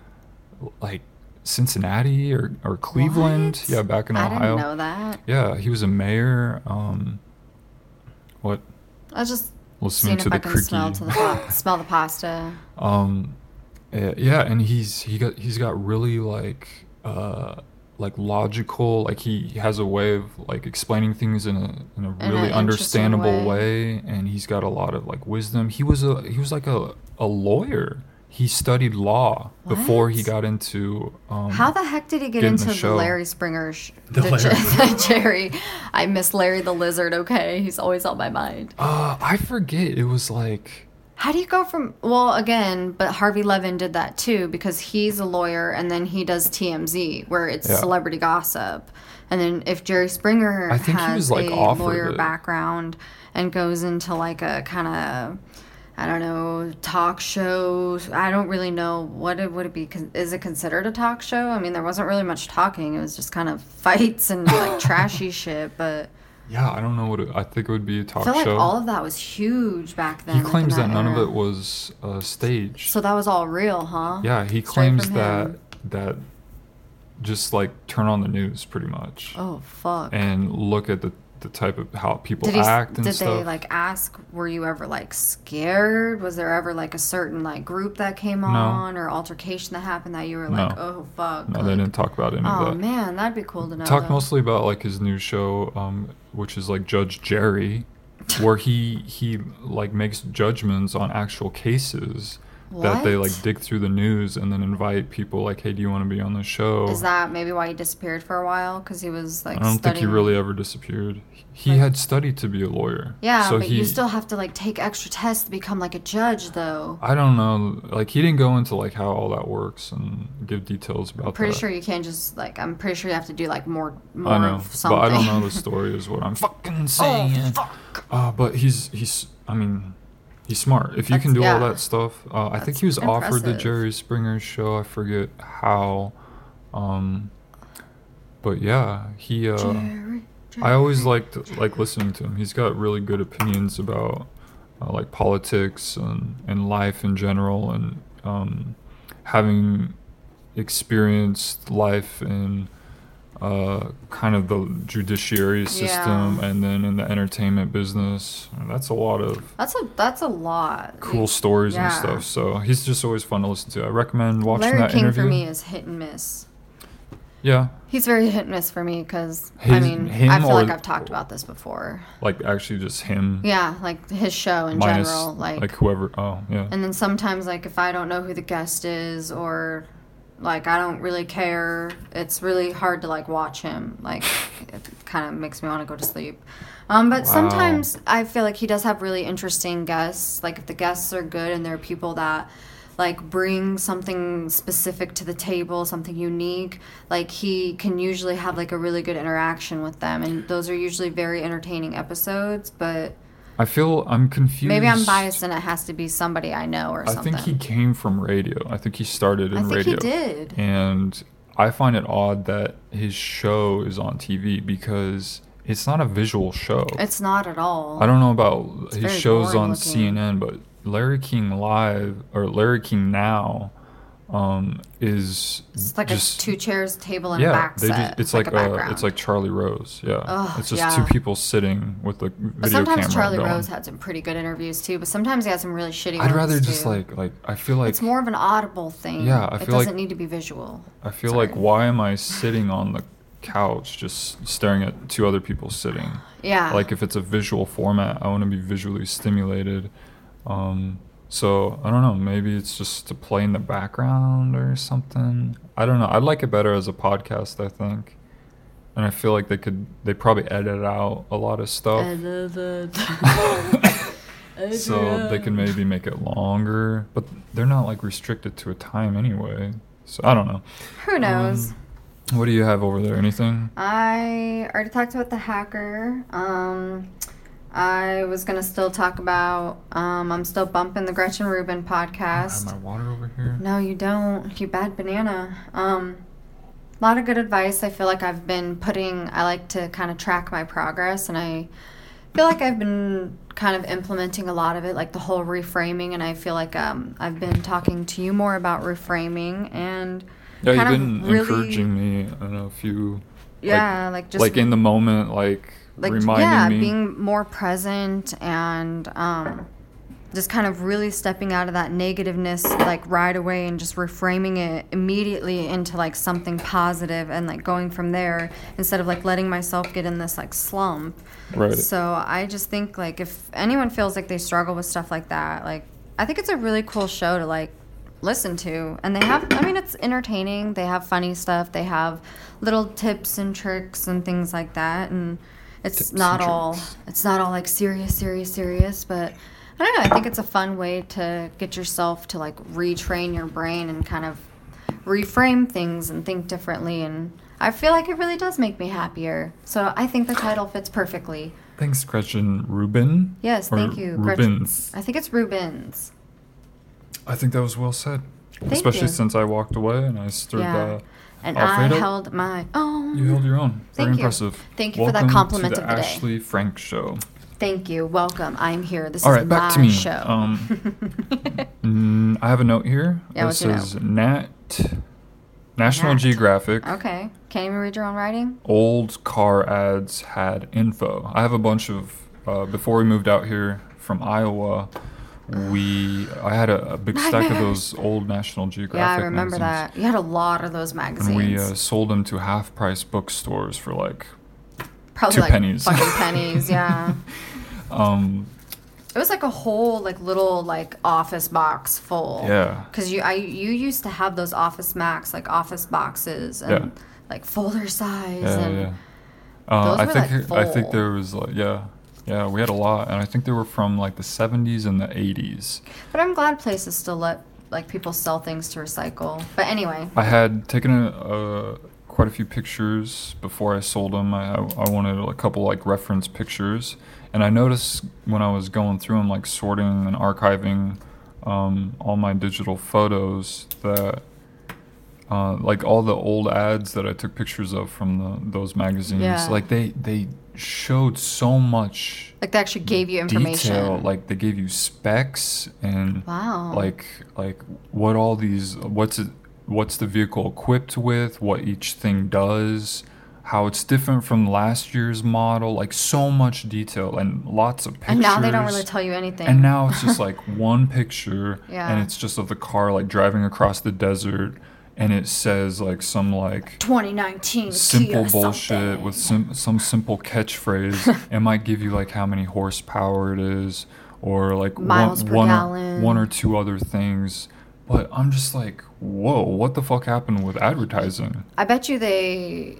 like Cincinnati or or Cleveland. What? Yeah, back in I Ohio. didn't know that. Yeah, he was a mayor. Um, what? I was just Listening to the I smell to the creaky. smell the pasta. Um, eh, yeah, and he's he got he's got really like uh like logical like he has a way of like explaining things in a in a an really interesting understandable way. way. and he's got a lot of like wisdom. He was a he was like a a lawyer. He studied law before he got into um How the heck did he get get into the the. Larry Springer? Sh- The the, Larry- J- Jerry, I miss Larry the Lizard. Okay, he's always on my mind. uh I forget. It was like How do you go from well again? But Harvey Levin did that too because he's a lawyer and then he does TMZ where it's Yeah. celebrity gossip. And then if Jerry Springer I think has like, a lawyer it. background and goes into like a kind of I don't know talk show. I don't really know what it would it be. Is it considered a talk show? I mean, there wasn't really much talking. It was just kind of fights and like trashy shit. But yeah, I don't know what it, I think it would be a talk I feel like all of that was huge back then. he like, claims that none of it was uh, staged. So that was all real, huh? Yeah, he claims that him. that just like turn on the news pretty much Oh fuck. and look at the the type of how people did he, act and did stuff. they like ask were you ever like scared was there ever like a certain like group that came on or altercation that happened that you were like No. oh fuck no, like, they didn't talk about any oh of that. man that'd be cool to know Talk though. mostly about like his new show, um, which is like Judge Jerry, where he he like makes judgments on actual cases that they like dig through the news and then invite people like, hey, do you want to be on the show? is that maybe why he disappeared for a while because he was like I don't think he really ever disappeared. He Like- had studied to be a lawyer. yeah so but he, you still have to like take extra tests to become like a judge though I don't know. Like he didn't go into like how all that works and give details about i'm pretty that. sure you can't just like i'm pretty sure you have to do like more more I know, of but I don't know the story. Is what I'm fucking saying. oh fuck Uh, but he's he's. I mean, he's smart. If you can do That's- all that stuff, uh, I think he was offered the. Jerry Springer show. I forget how. Um, but yeah, he. Uh, Jerry, I always Jerry. liked like listening to him. He's got really good opinions about uh, like politics and, and life in general, and um, having experienced life in uh, kind of the judiciary system Yeah. and then in the entertainment business. That's a lot of That's a that's a lot. cool stories and stuff. So he's just always fun to listen to. I recommend watching Larry that King interview. for me is hit and miss. yeah, He's very hit and miss for me because I mean I feel or- like I've talked about this before. like actually just him. Yeah, like his show in minus general, like, whoever. Oh yeah. and then sometimes like if I don't know who the guest is or like I don't really care, it's really hard to like watch him. Like it kind of makes me want to go to sleep. Um, but Wow. sometimes I feel like he does have really interesting guests. Like if the guests are good and they're people that like bring something specific to the table, something unique, like he can usually have like a really good interaction with them and those are usually very entertaining episodes, but I feel I'm confused. maybe I'm biased and it has to be somebody I know or something. I think he came from radio. I think he started in I think radio. he did. And I find it odd that his show is on TV because it's not a visual show. It's not at all. I don't know about his shows on looking. CNN, but Larry King Live or Larry King Now um, is It's like just a two chairs, table, and yeah. a back set. just, it's like, a uh, it's like Charlie Rose. Yeah, Ugh, it's just yeah. two people sitting with the video But sometimes Charlie going. Rose had some pretty good interviews too, but sometimes he had some really shitty I'd rather just too. like like I feel like it's more of an audible thing. Yeah, I it feel like- doesn't need to be visual. I feel Sorry. like why am I sitting on the couch just staring at two other people sitting? Yeah. Like if it's a visual format, I want to be visually stimulated. Um, so I don't know. Maybe it's just to play in the background or something. I don't know. I'd like it better as a podcast. I think, and I feel like they could. They probably edit out a lot of stuff. so they can maybe make it longer, but they're not like restricted to a time anyway. So I don't know. Who knows? Um, what do you have over there? Anything? I already talked about the hacker. Um, I was gonna still talk about. Um, I'm still bumping the Gretchen Rubin I have podcast. my water over here. No, you don't. You bad banana. Um, a lot of good advice. I feel like I've been putting. I like to kind of track my progress, and I feel like I've been kind of implementing a lot of it, like the whole reframing. And I feel like um, I've been talking to you more about reframing and Yeah, you've kind of been really- encouraging me in a few. yeah, like, just like in the moment, like, like reminding yeah, me. being more present and um, just kind of really stepping out of that negativeness like right away and just reframing it immediately into like something positive and like going from there instead of like letting myself get in this like slump. Right. So I just think like if anyone feels like they struggle with stuff like that, like I think it's a really cool show to like listen to and they have i mean it's entertaining they have funny stuff they have little tips and tricks and things like that and it's not all it's not all like serious serious serious but i don't know i think it's a fun way to get yourself to like retrain your brain and kind of reframe things and think differently and i feel like it really does make me happier so i think the title fits perfectly Thanks, Gretchen Rubin. yes thank you Gretchen. Rubins. i think it's rubens I think that was well said. Thank Especially you. since I walked away and I stirred Yeah. Uh, and Alfredo? i held my own You held your own. Very Thank you. impressive. Thank you for that compliment to the, of the day. Ashley Frank Show. Thank you. Welcome. I'm here. This All is right, back my to me. show. Um, I have a note here. Yeah, your says Nat, National Nat. Geographic. okay. Can't even read your own writing? old car ads had info. I have a bunch of uh, before we moved out here from Iowa. We I had a, a big stack of those old National Geographic. Yeah, I remember magazines. that. You had a lot of those magazines. And we uh, sold them to half price bookstores for like Probably two like pennies. fucking pennies, yeah. um It was like a whole like little like office box full. Yeah. Cuz you I you used to have those Office Max like office boxes and Yeah. like folder size yeah and yeah. Uh, those I think like, I think there was like yeah yeah we had a lot and I think they were from like the 70s and the 80s. But I'm glad places still let like people sell things to recycle. But anyway, I had taken a, uh, quite a few pictures before I sold them. I, I wanted a couple like reference pictures, and I noticed when I was going through and like sorting and archiving um, all my digital photos that uh, like all the old ads that I took pictures of from the, those magazines. Yeah. Like they they showed so much Like they actually gave you information. detail. Like they gave you specs and wow. like like what all these what's it what's the vehicle equipped with what each thing does how it's different from last year's model like so much detail and lots of pictures and now they don't really tell you anything. and now it's just like one picture Yeah. and it's just of the car like driving across the desert and it says like some like 2019 simple bullshit something. with sim- some simple catchphrase. it might give you like how many horsepower it is, or like Miles one, per one gallon. or one or two other things. But I'm just like, whoa, what the fuck happened with advertising? I bet you they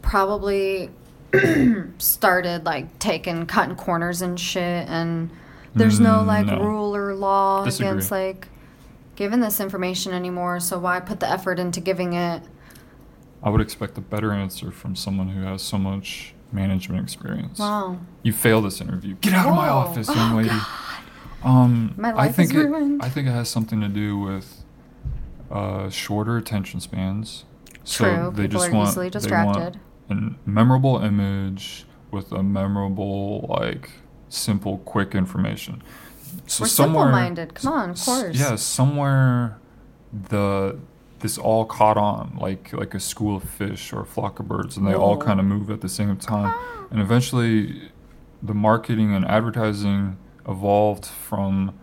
probably started like taking cutting corners and shit and there's no Mm, like no. rule or law Disagree. against like giving this information anymore so why put the effort into giving it I would expect a better answer from someone who has so much management experience. wow You failed this interview. Get out of my Whoa. office, Oh, young lady. Um, My I think is it. I think it has something to do with uh, shorter attention spans. True, people are easily they distracted. want a memorable image with a memorable, like, simple, quick information. So We're somewhere, simple-minded. Come on, of course. Yeah, somewhere the this all caught on like like a school of fish or a flock of birds, and they all kind of move at the same time. And eventually, the marketing and advertising evolved from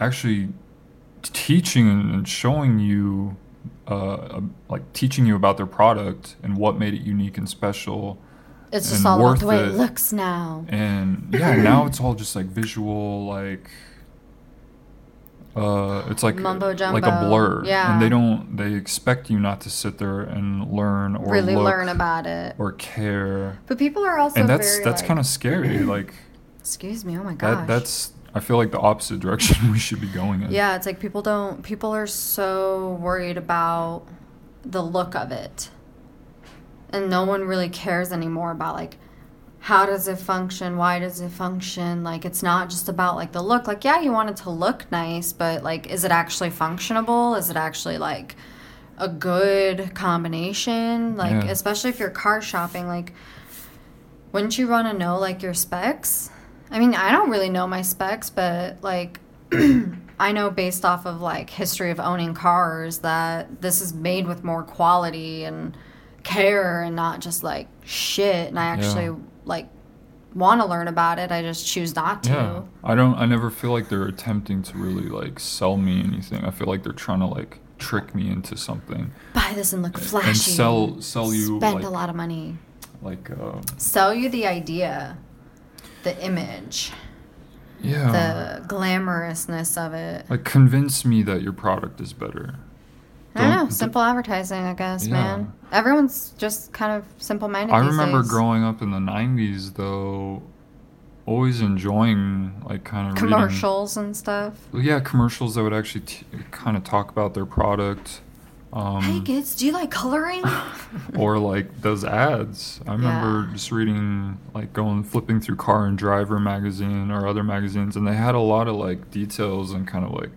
actually teaching and showing you uh, like teaching you about their product and what made it unique and special it's just all about the way it it. looks now and yeah now it's all just like visual like uh it's like Mumbo jumbo. like a blur yeah. and they don't they expect you not to sit there and learn or really learn about it or care but people are also and that's very, that's like- kind of scary like excuse me oh my gosh that that's i feel like the opposite direction we should be going in Yeah, it's like people don't people are so worried about the look of it. And no one really cares anymore about like how does it function? Why does it function? Like it's not just about like the look. Like yeah, you want it to look nice, but like is it actually functionable? Is it actually like a good combination? Like Yeah. especially if you're car shopping like wouldn't you want to know like your specs? I mean, I don't really know my specs, but like I know based off of like history of owning cars that this is made with more quality and care and not just like shit and I actually Yeah. like want to learn about it. I just choose not to. yeah i don't i never feel like they're attempting to really like sell me anything i feel like they're trying to like trick me into something Buy this and look flashy. and sell sell you spend like a lot of money. like uh, Sell you the idea, the image, yeah the glamorousness of it. like convince me that your product is better I don't know. Simple advertising, I guess, Yeah. man. Everyone's just kind of simple minded. i remember growing up in the 90s though always enjoying like kind of commercials and stuff. yeah commercials that would actually t- kind of talk about their product um, hey kids, do you like coloring? or like those ads. I remember Yeah. just reading, like going flipping through Car and Driver magazine or other magazines, and they had a lot of like details and kind of like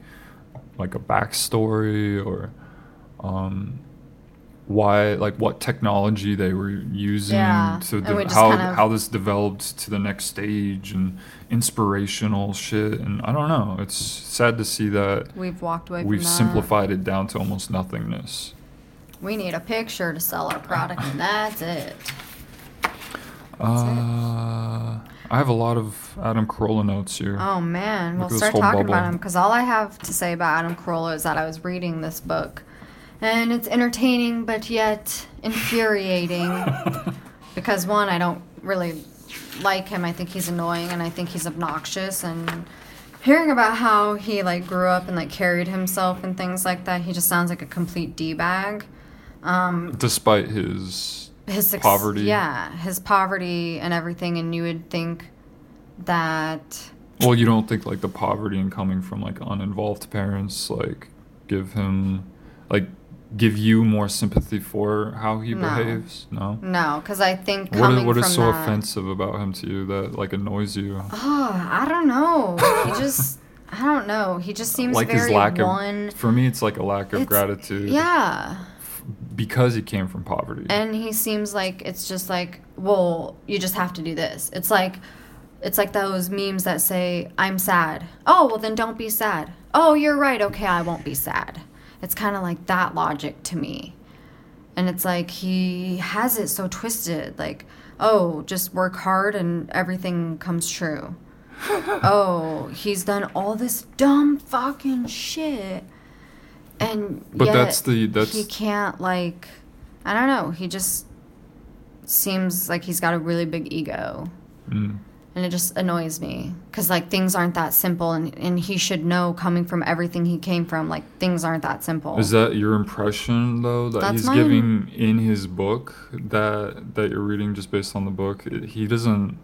like a backstory or um, why like what technology they were using Yeah, de- how kind of- how this developed to the next stage and inspirational shit and I don't know. It's sad to see that We've walked away we've simplified it down to almost nothingness. We need a picture to sell our product, and that's it. that's Uh, I have a lot of Adam Carolla notes here. Oh man, we'll Look this start talking bubble. about him because all I have to say about Adam Carolla is that I was reading this book, and it's entertaining but yet infuriating. because one, I don't really like him. I think he's annoying and I think he's obnoxious. And hearing about how he like grew up and like carried himself and things like that, he just sounds like a complete d bag. Um, Despite his his suc- Poverty. yeah, his poverty and everything, and you would think that well, you don't think like the poverty and coming from like uninvolved parents like give him like give you more sympathy for how he No. behaves? No. no, because I think What is, what from so that, offensive about him to you that like annoys you? Oh, I don't know. He just, I don't know. He just seems like very his lack one. of for me, it's like a lack of It's- gratitude. Yeah, because he came from poverty. and he seems like it's just like well you just have to do this it's like it's like those memes that say i'm sad oh well then don't be sad oh you're right okay i won't be sad it's kind of like that logic to me. And it's like he has it so twisted like oh just work hard and everything comes true. Oh he's done all this dumb fucking shit. And But yet that's the- that's- he can't like i don't know. He just seems like he's got a really big ego. Mm. And it just annoys me because like things aren't that simple and, and he should know coming from everything he came from like things aren't that simple Is that your impression though that That's he's mine. giving in his book that that you're reading just based on the book? It- He doesn't.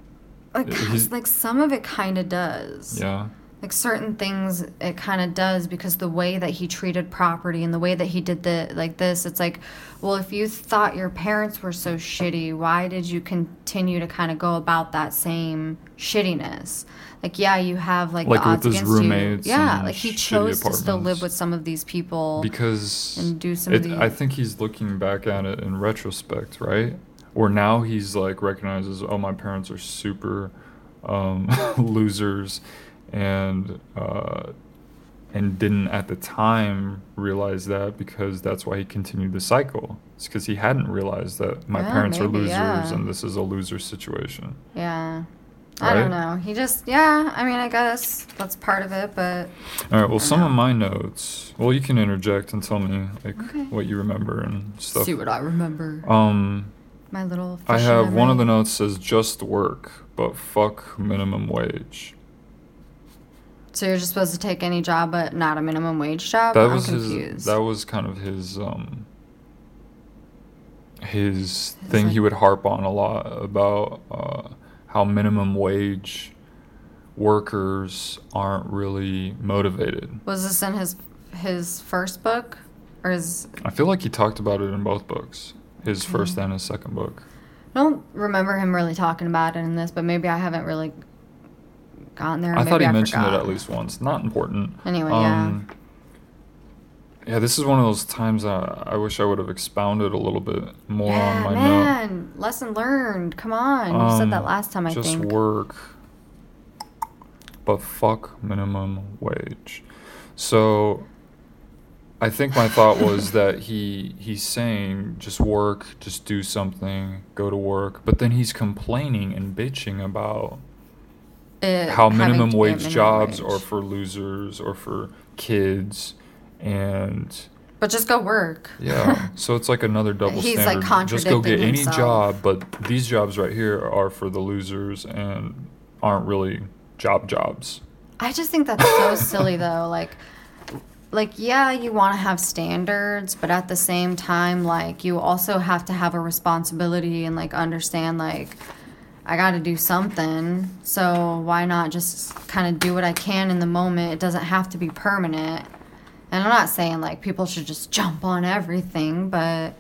like, like some of it kind of does Yeah. Like certain things it kind of does because the way that he treated property and the way that he did the like this it's like well if you thought your parents were so shitty why did you continue to kind of go about that same shittiness? Like yeah you have like, Like the odds his against roommates you yeah like he chose to still live with some of these people Because and do some of it, I think he's looking back at it in retrospect, right? Or now he's like recognizes, oh, my parents are super um, losers, and uh, and didn't at the time realize that because that's why he continued the cycle. It's because he hadn't realized that my Yeah, parents are losers yeah. and this is a loser situation. yeah I don't know. He just, yeah, I mean, I guess that's part of it, but All right. Well, some know. of my notes. Well, you can interject and tell me like Okay. what you remember and stuff. see what I remember. Um, My little. I fishy have one of the notes says just work, but fuck minimum wage. So you're just supposed to take any job, but not a minimum wage job. That I'm was confused. his. That was kind of his. Um, his His, thing he would harp on a lot about uh, how minimum wage workers aren't really motivated. was this in his his first book, or his? I feel like he talked about it in both books, his Okay. first and his second book. I don't remember him really talking about it in this, but maybe I haven't really gotten there. I thought he mentioned it at least once. Not important. Anyway, yeah. Um, yeah, this is one of those times I, I wish I would have expounded a little bit more yeah, on my note. man, lesson learned. Come on, you said that Um, last time. I just think. work, but fuck minimum wage. So, I think my thought was that he he's saying just work, just do something, go to work, but then he's complaining and bitching about It how minimum to be a wage minimum jobs wage. are for losers or for kids, and But just go work. yeah, so it's like another double He's, like, standard. Just go get contradicting any himself. job, but these jobs right here are for the losers and aren't really job jobs. I just think that's so silly though. Like like yeah, you want to have standards, but at the same time like you also have to have a responsibility and like understand like I got to do something. So why not just kind of do what I can in the moment? It doesn't have to be permanent. And I'm not saying like people should just jump on everything, but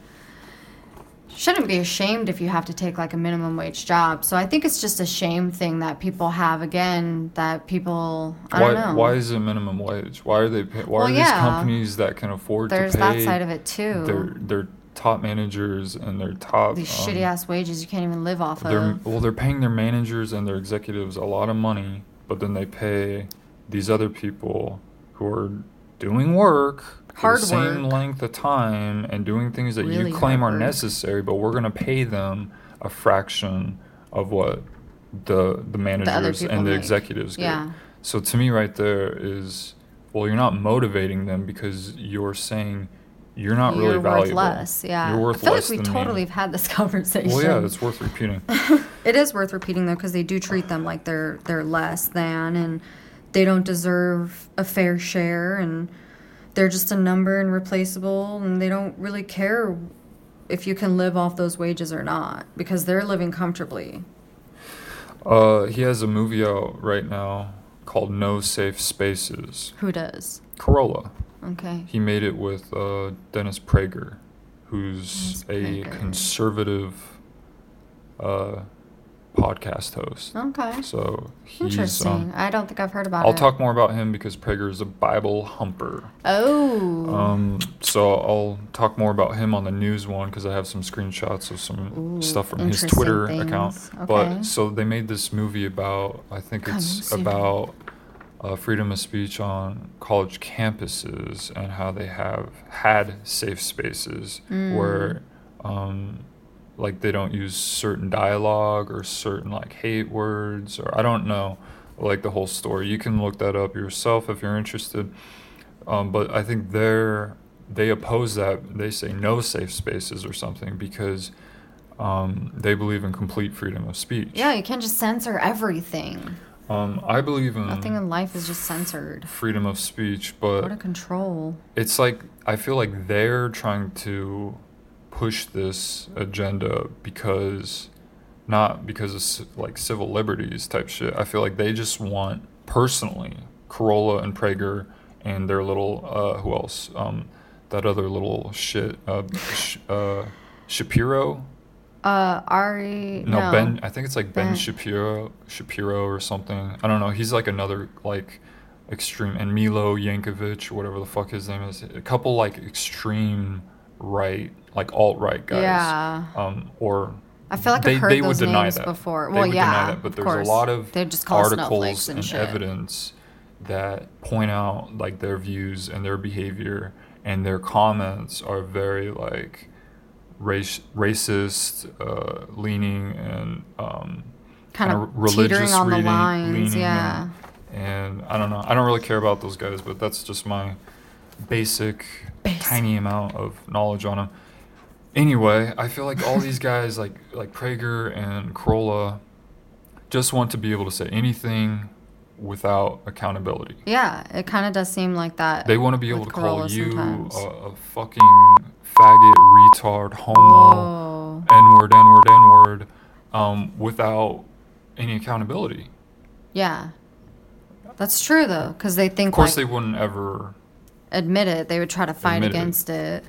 shouldn't be ashamed if you have to take like a minimum wage job. So I think it's just a shame thing that people have again that people I why don't know. why is it minimum wage? Why are they pay, why Well, are these companies that can afford There's to pay that side of it too. their their top managers and their top These um, shitty ass wages you can't even live off of. well they're paying their managers and their executives a lot of money, but then they pay these other people who are doing work for Hard the same work. length of time and doing things that Really you claim are work. necessary, but we're going to pay them a fraction of what the the managers people and the make. executives get. Yeah. So to me right there is well you're not motivating them because you're saying you're not You're really worth valuable. less, yeah. You're worth I feel less like we totally me. have had this conversation. Well, yeah, it's worth repeating. it is worth repeating though because they do treat them like they're they're less than and they don't deserve a fair share and they're just a number and replaceable and they don't really care if you can live off those wages or not because they're living comfortably. Uh, he has a movie out right now called No Safe Spaces. Who does? Carolla. Okay. He made it with uh, Dennis Prager, who's Dennis a Prager. conservative uh, podcast host. Okay. So he's. Interesting. Um, I don't think I've heard about him. I'll it. talk more about him because Prager is a Bible humper. Oh. Um, so I'll talk more about him on the news one because I have some screenshots of some Ooh, stuff from his Twitter things. account. Okay. But so they made this movie about I think it's about uh, freedom of speech on college campuses and how they have had safe spaces Mm. where um, like they don't use certain dialogue or certain like hate words or I don't know like the whole story. You can look that up yourself if you're interested. Um, but I think they're they oppose that. They say no safe spaces or something because um, they believe in complete freedom of speech. yeah, you can't just censor everything. Um, I believe in Nothing in life is just censored. freedom of speech, but What a control. it's like I feel like they're trying to push this agenda because not because of like civil liberties type shit. I feel like they just want personally Carolla and Prager and their little uh, who else um, that other little shit uh, sh- uh, Shapiro. Uh, Ari. No, No, Ben. I think it's like Ben, Ben. Shapiro, Shapiro or something. I don't know. He's like another like extreme, and Milo Yankovic, or whatever the fuck his name is. A couple like extreme right, like alt right guys. Yeah. Um, or I feel like they, I've heard they those would deny names that. before. Well, yeah, that, but of there's course. a lot of They just call articles and, and shit. evidence that point out like their views and their behavior and their comments are very like race racist uh, leaning and um, Kind kinda of religious on the lines. leaning Yeah. and, and I don't know. I don't really care about those guys, but that's just my basic, Basic. tiny amount of knowledge on them. Anyway, I feel like all these guys, like like Prager and Carolla, just want to be able to say anything without accountability. Yeah, it kind of does seem like that. They want to be able to call Carolla you sometimes. a, a fucking faggot, retard, homo, Whoa. n word, n word, n word, um, without any accountability. Yeah. That's true though, because they think Of course, like they wouldn't ever admit it. They would try to fight Admit it. against it.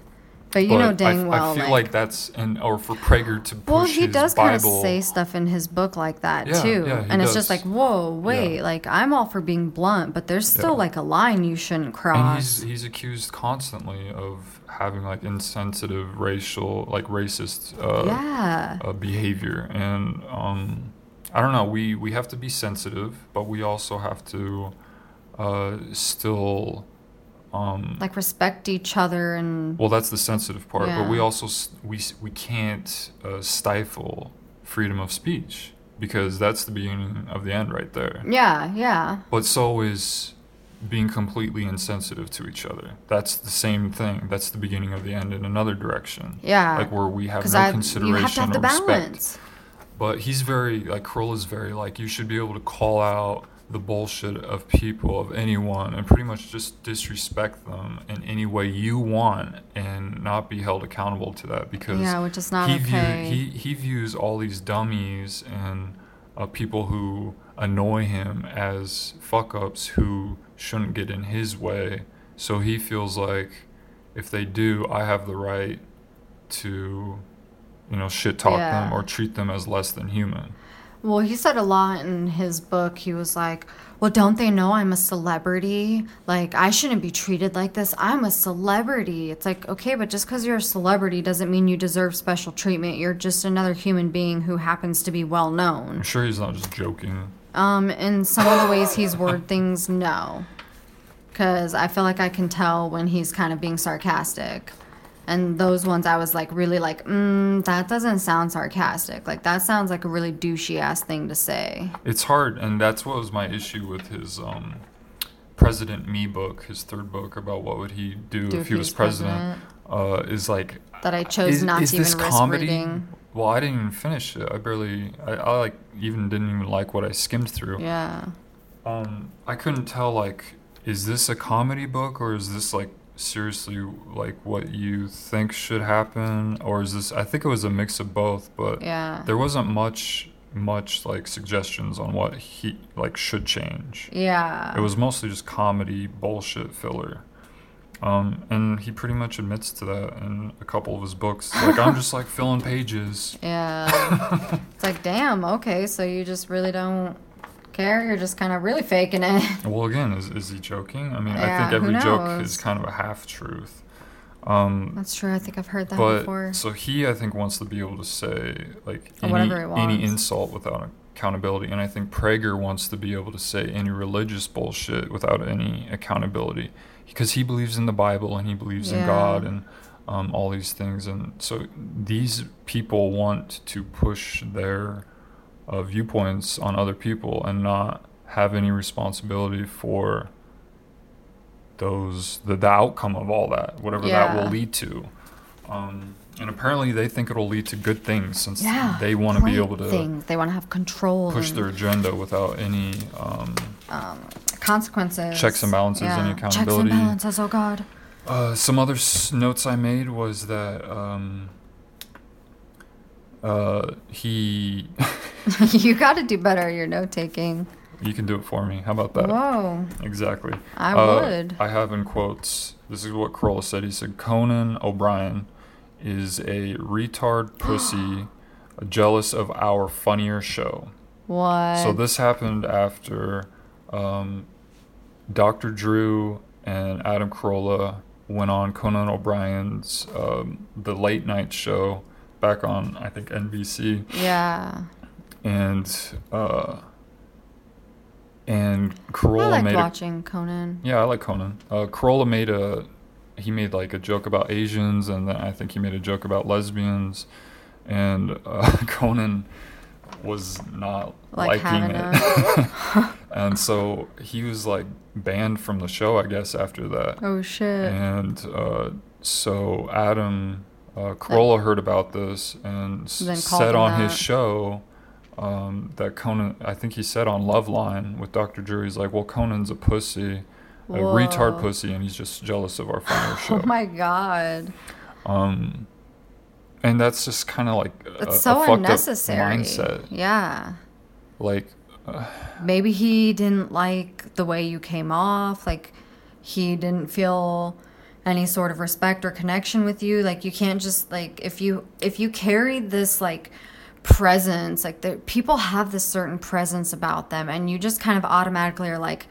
But you but know I- dang well. I feel like, that's and or for Prager to push well, he does kind of say stuff in his book like that Yeah, too, yeah, and it's just like, whoa, wait, Yeah. like I'm all for being blunt, but there's still like a line you shouldn't cross. and he's he's accused constantly of having like insensitive racial like racist uh, yeah, uh, behavior and um i don't know we we have to be sensitive but we also have to uh still um like respect each other and well that's the sensitive part but we also we we can't uh, stifle freedom of speech because that's the beginning of the end right there yeah, yeah, but so is being completely insensitive to each other. That's the same thing. That's the beginning of the end in another direction. yeah. Like where we have no I, consideration you have to have or the respect. balance. But he's very like Kroll is very like you should be able to call out the bullshit of people of anyone and pretty much just disrespect them in any way you want and not be held accountable to that because Yeah, which is not he okay. View, he he views all these dummies and uh, people who annoy him as fuck ups who shouldn't get in his way. So he feels like if they do, I have the right to, you know, shit talk them or treat them as less than human. Well, he said a lot in his book. He was like, Well, don't they know I'm a celebrity? Like, I shouldn't be treated like this. I'm a celebrity. It's like, okay, but just because you're a celebrity doesn't mean you deserve special treatment. You're just another human being who happens to be well known. I'm sure he's not just joking. Um, in some of the ways he's worded things, no. Because I feel like I can tell when he's kind of being sarcastic. And those ones I was like, really like, mm, that doesn't sound sarcastic. Like, that sounds like a really douchey ass thing to say. It's hard, and that's what was my issue with his um, President Me book, his third book about what would he do, if he was president. Uh, is like that I chose is, not is to this even risk comedy? reading. Well, I didn't even finish it. I barely. I, I like even didn't even like what I skimmed through. Yeah. Um, I couldn't tell like, is this a comedy book or is this like seriously like what you think should happen or is this? I think it was a mix of both, but Yeah. there wasn't much much like suggestions on what he like should change. Yeah. It was mostly just comedy bullshit filler. Um, and he pretty much admits to that in a couple of his books. Like, I'm just like filling pages. Yeah. it's like, damn, okay, so you just really don't care? You're just kind of really faking it. Well, again, is, is he joking? I mean, I think every joke is kind of a half truth. Um, That's true. I think I've heard that but before. so he, I think, wants to be able to say like any, any insult without accountability, and I think Prager wants to be able to say any religious bullshit without any accountability, because he believes in the Bible and he believes in God and um, all these things, and so these people want to push their uh, viewpoints on other people and not have any responsibility for those the, the outcome of all that whatever that will lead to um, and apparently they think it'll lead to good things since yeah. they want to be able to Things. They want to have control. push their agenda without any um, um, consequences. Checks and balances, any accountability. Checks and balances. Oh God. uh, some other s- notes i made was that um, uh, he you got to do better. Your note taking. you can do it for me how about that Whoa. exactly I Uh, would. I have in quotes. This is what Carolla said. He said Conan O'Brien is a retard pussy, jealous of our funnier show. what? So this happened after um, Dr. Drew and Adam Carolla went on Conan O'Brien's um, the late night show back on I think NBC yeah. and uh, and I Carolla liked made a watching Conan. yeah, I like Conan. Uh, Carolla made a he made like a joke about Asians, and then I think he made a joke about lesbians, and uh, Conan was not Like liking it, and so he was like banned from the show, I guess, after that. Oh shit. And uh, so Adam uh, Carolla heard about this and s- Then called said on his show um, that Conan, I think he said on Loveline with Dr. Drew, he's like, well, Conan's a pussy, a retard pussy, and he's just jealous of our funnier show. Oh my god. um, and that's just kind of like a, It's a so up unnecessary. mindset. Yeah. Like, uh, Maybe he didn't like the way you came off. Like he didn't feel any sort of respect or connection with you. Like you can't just like if you if you carry this like presence, like the people have this certain presence about them, and you just kind of automatically are like.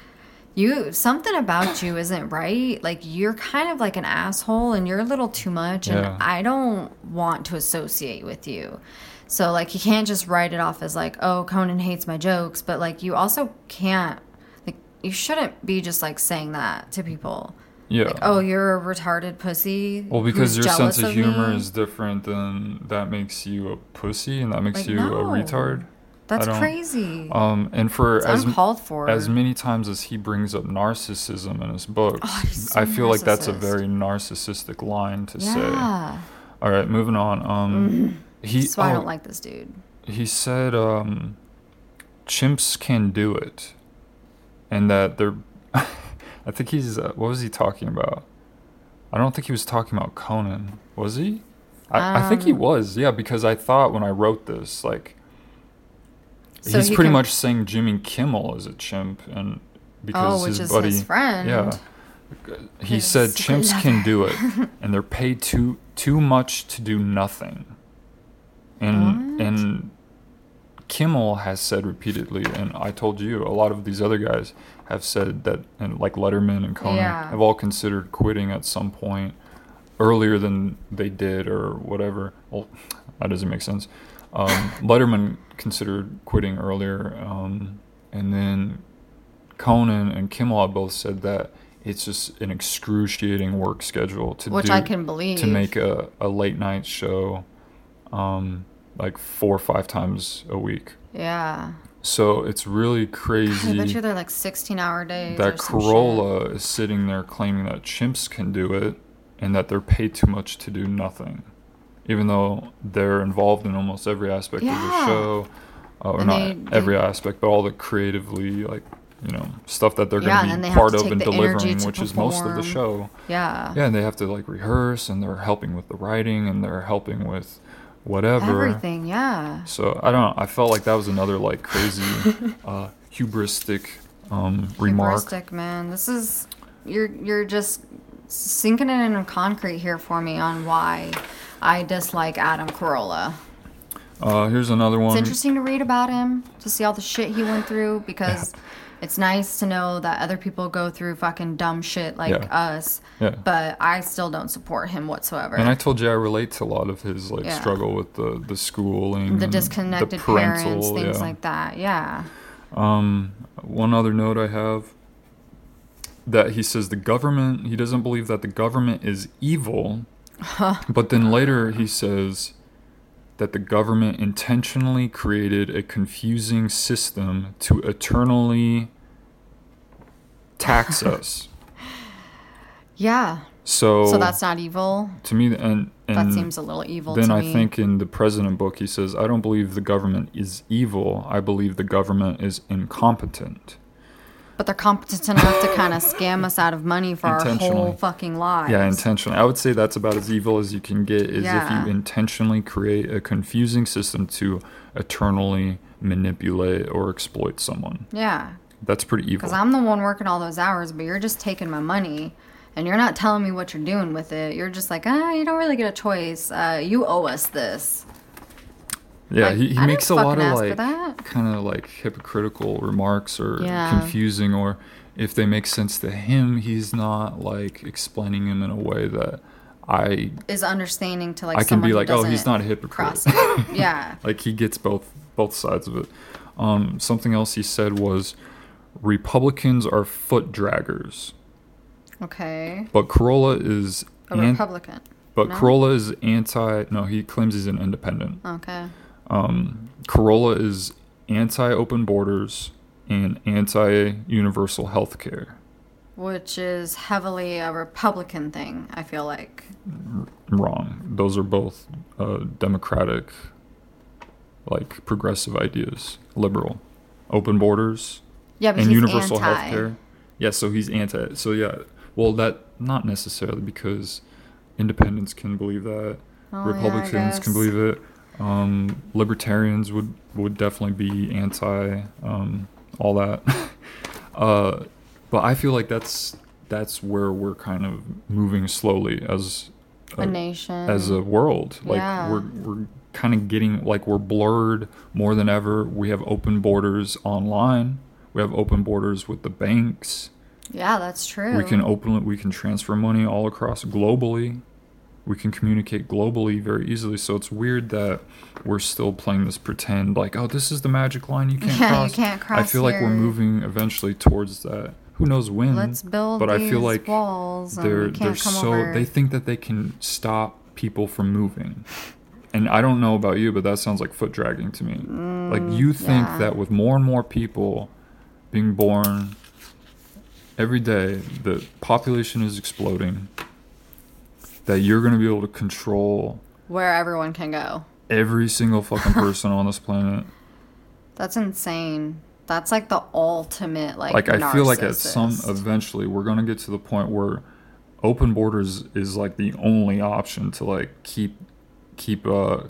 You something about you isn't right. Like you're kind of like an asshole and you're a little too much and Yeah. I don't want to associate with you. So like you can't just write it off as like, oh, Conan hates my jokes, but like you also can't like you shouldn't be just like saying that to people. Yeah. Like, oh, you're a retarded pussy. Well, because your sense of humor me. is different, then that makes you a pussy, and that makes Like, you no. a retard. That's crazy. Um, and for it's as uncalled for. as many times as he brings up narcissism in his books, Oh, so I feel like that's a very narcissistic line to say. yeah. All right, moving on. Um, he That's why I oh, don't like this dude. he said um, chimps can do it, and that they're. I think he's. Uh, what was he talking about? I don't think he was talking about Conan. Was he? I, I think he Um, was. Yeah, because I thought when I wrote this, like, So he's he pretty can- much saying Jimmy Kimmel is a chimp, and because Oh, which his is buddy, his friend. yeah, he His said chimps can do it, and they're paid too too much to do nothing. And What? and Kimmel has said repeatedly, and I told you, a lot of these other guys have said that, and like Letterman and Conan Yeah. have all considered quitting at some point earlier than they did or whatever. Well, that doesn't make sense. Um, Letterman considered quitting earlier, um, and then Conan and Kimmel have both said that it's just an excruciating work schedule to Which do, I can believe. to make a, a late night show, um, like four or five times a week. Yeah. So it's really crazy. I bet you they're like 16 hour days. that. Carolla is sitting there claiming that chimps can do it and that they're paid too much to do nothing, even though they're involved in almost every aspect of the show, uh, or And not they- they- every aspect, but all the creatively like you know stuff that they're Yeah, going to be part of and delivering, which is most of the show. Yeah. Yeah, and they have to like rehearse, and they're helping with the writing, and they're helping with whatever. Everything. Yeah. So I don't know. I felt like that was another like crazy, uh, hubristic um, remark. Hubristic, man. This is you're you're just sinking it in concrete here for me on why I dislike Adam Carolla. Uh, here's another one. It's interesting to read about him, to see all the shit he went through, because it's nice to know that other people go through fucking dumb shit like Yeah. us. Yeah. But I still don't support him whatsoever. And I told you I relate to a lot of his like Yeah. struggle with the the schooling, the and disconnected the parental, parents, things yeah. like that. Yeah. Um, one other note I have that he says the government. He doesn't believe that the government is evil, but then later he says that the government intentionally created a confusing system to eternally tax us. Yeah. So, So that's not evil. to me, and, and That seems a little evil then I me. think in the president book he says, I don't believe the government is evil. I believe the government is incompetent. But they're competent enough to kind of scam us out of money for our whole fucking lives. Yeah, intentionally. I would say that's about as evil as you can get is Yeah. if you intentionally create a confusing system to eternally manipulate or exploit someone. Yeah. That's pretty evil. Because I'm the one working all those hours, but you're just taking my money and you're not telling me what you're doing with it. You're just like, ah, you don't really get a choice. Uh, you owe us this. Yeah, like, he, he makes a lot of like kind of like hypocritical remarks or Yeah. confusing or if they make sense to him, he's not like explaining them in a way that I Is understanding to like I can be like, oh, he's doesn't a hypocrite. yeah. like he gets both both sides of it. Um, something else he said was Republicans are foot draggers, Okay. but Carolla is A an- Republican. but no? Carolla is anti. No, he claims he's an independent. Okay. Um, Carolla is anti open borders and anti universal health care. Which is heavily a Republican thing, I feel like. Wrong. Those are both uh, democratic, like progressive ideas. Liberal, open borders Yeah, and universal anti. health care. Yeah, so he's anti. So yeah, well, that not necessarily because independents can believe that, Oh, yeah, Republicans can believe it, um, libertarians would would definitely be anti um, all that. uh, but I feel like that's that's where we're kind of moving slowly as A nation. as a world. Like Yeah. we're we're kind of getting like we're blurred more than ever. We have open borders online. We have open borders with the banks. Yeah, that's true. We can open we can transfer money all across globally. We can communicate globally very easily. So it's weird that we're still playing this pretend like, oh, this is the magic line you can't Yeah, you cross. can't I cross feel like we're moving eventually towards that. Who knows when? Let's build but I feel like walls they're they're so over. they think that they can stop people from moving. And I don't know about you, but that sounds like foot dragging to me. like you think Mm, yeah. that with more and more people being born every day, the population is exploding. That you're going to be able to control Where everyone can go. every single fucking person on this planet. That's insane. That's like the ultimate like. like I feel like at some eventually we're gonna get to the point where open borders is like the only option to like keep keep uh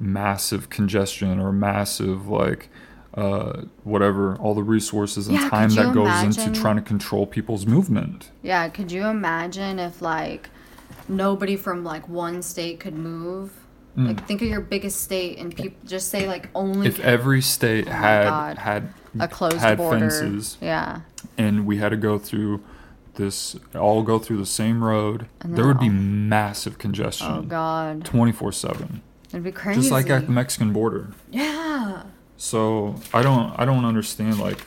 massive congestion or massive like uh whatever all the resources and Yeah, time that goes into trying to control people's movement Yeah, could you imagine if like nobody from like one state could move? Like think of your biggest state and people just say like only Mm. if every state Oh had God. had a closed had border. fences Yeah. and we had to go through this all go through the same road there would be massive congestion Oh god. 24 7 It'd be crazy. just like at the Mexican border. Yeah. So I don't I don't understand like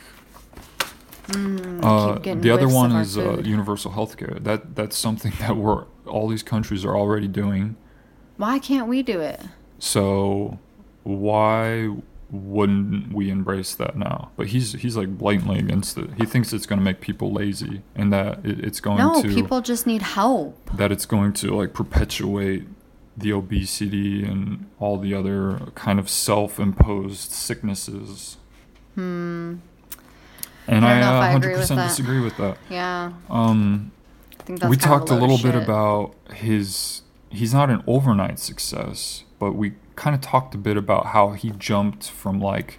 Mm, uh, the other one is uh, universal healthcare. That that's something that we're all these countries are already doing. Why can't we do it? So why wouldn't we embrace that now? But he's he's like blatantly against it. He thinks it's going to make people lazy and that it, it's going No, to people just need help. that it's going to like perpetuate the obesity and all the other kind of self-imposed sicknesses. Hmm. And I I, don't know if uh, I 100% agree with disagree with that. Yeah. Um, I think that's we talked a little bit about his. He's not an overnight success, but we kind of talked a bit about how he jumped from like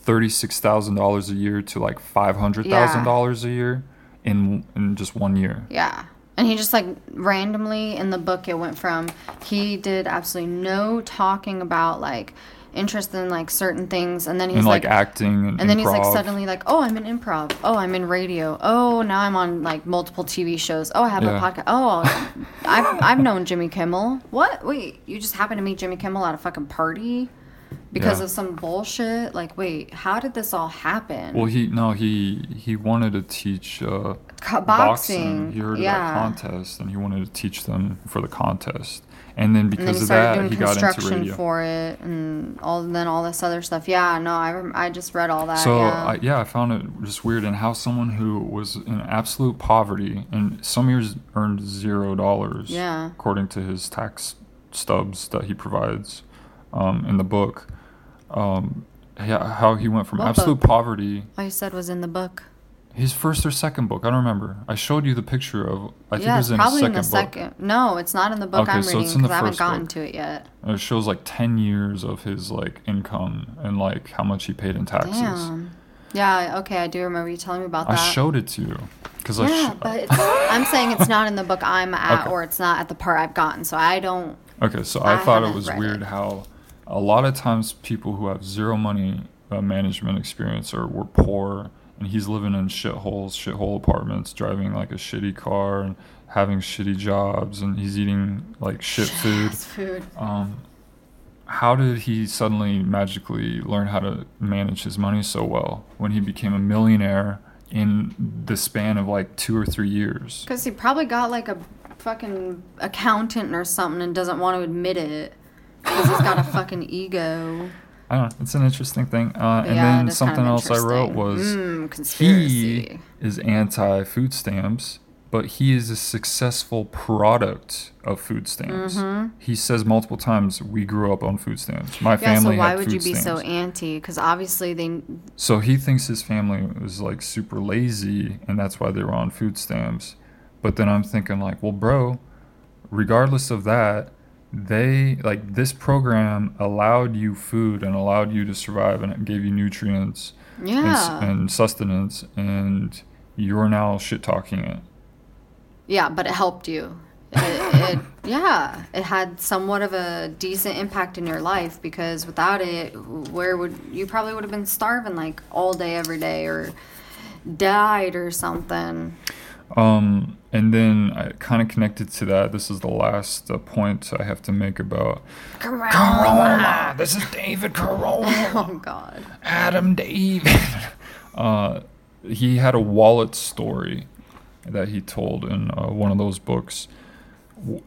thirty-six thousand dollars a year to like five hundred thousand dollars a year in in just one year. Yeah. And he just like randomly in the book, it went from he did absolutely no talking about like interest in like certain things, and then he's and like, like, acting and, and then he's like suddenly like, oh, I'm in improv. Oh, I'm in radio. Oh, now I'm on like multiple TV shows. Oh, I have Yeah. a podcast. Oh, I've I've known Jimmy Kimmel. What? Wait, you just happened to meet Jimmy Kimmel at a fucking party because Yeah. of some bullshit? Like, wait, how did this all happen? Well, he no, he he wanted to teach uh, Co- boxing. He heard yeah. about contest, and he wanted to teach them for the contest. And then and then because he of that, he got into radio. for it, and all then all this other stuff. Yeah, no, I I just read all that. So yeah. I, yeah, I found it just weird, and how someone who was in absolute poverty and some years earned zero dollars, Yeah. according to his tax stubs that he provides um, in the book, um, yeah, how he went from What absolute book? poverty. all you said was in the book. His first or second book, I don't remember. I showed you the picture of. I think yeah, it was in his probably in the book. second. No, it's not in the book Okay, I'm so reading it's in the because I haven't gotten book. to it yet. And It shows like ten years of his like income and like how much he paid in taxes. Damn. Yeah. Okay, I do remember you telling me about that. I showed it to you because. Yeah, sh- but I'm saying it's not in the book I'm at, Okay. or it's not at the part I've gotten. So I don't. Okay, so I I, thought it was weird it. how a lot of times people who have zero money uh, management experience or were poor, and he's living in shitholes, shithole apartments, driving like a shitty car and having shitty jobs, and he's eating like shit food. Food. Um, how did he suddenly magically learn how to manage his money so well when he became a millionaire in the span of like two or three years? Because he probably got like a fucking accountant or something and doesn't want to admit it. Because he's got a fucking ego. I don't know. It's an interesting thing. Uh, and yeah, then is kind something of else I wrote was mm, he is anti food stamps, but he is a successful product of food stamps. He says multiple times, "We grew up on food stamps. My Mm-hmm. Yeah, so family why would you be so anti? Because obviously they. So he thinks his family was like super lazy, and that's why they were on food stamps. But then I'm thinking like, well, bro, regardless of that, they like this program allowed you food and allowed you to survive, and it gave you nutrients and, Yeah. and sustenance, and you're now shit talking it. Yeah, but it helped you. It, it, yeah, it had somewhat of a decent impact in your life because without it, where would you probably would have been starving like all day, every day, or died or something. Um, and then I kind of connected to that. This is the last uh, point I have to make about Corona. This is David Corona. Oh God. Adam David. uh, he had a wallet story that he told in uh, one of those books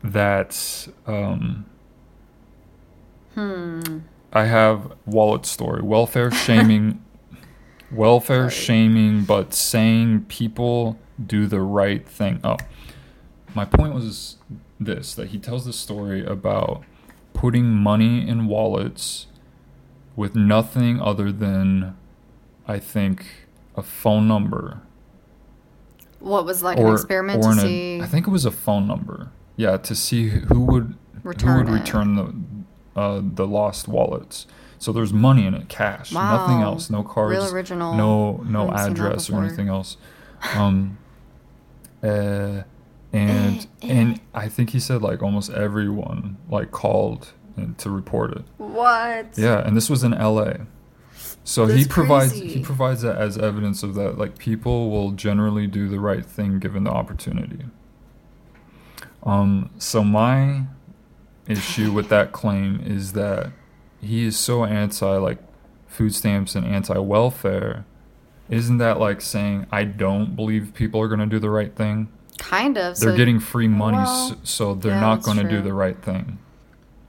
that um, Hmm. I have wallet story welfare shaming welfare Sorry. shaming but saying people do the right thing oh my point was this that he tells the story about putting money in wallets with nothing other than i think a phone number What was like an experiment to an see? I think it was a phone number. Yeah, to see who would Return who would it. return the uh, the lost wallets. So there's money in it, cash, nothing else, no cards, Real original. no no Haven't seen that address or anything else. Um, uh, and and I think he said like almost everyone like called and to report it. What? Yeah, and this was in L.A. So he provides crazy. he provides that as evidence of that. Like people will generally do the right thing given the opportunity. Um. So my issue with that claim is that he is so anti like food stamps and anti welfare. Isn't that like saying I don't believe people are going to do the right thing? Kind of. They're so getting free money, well, so they're yeah, not going to do the right thing.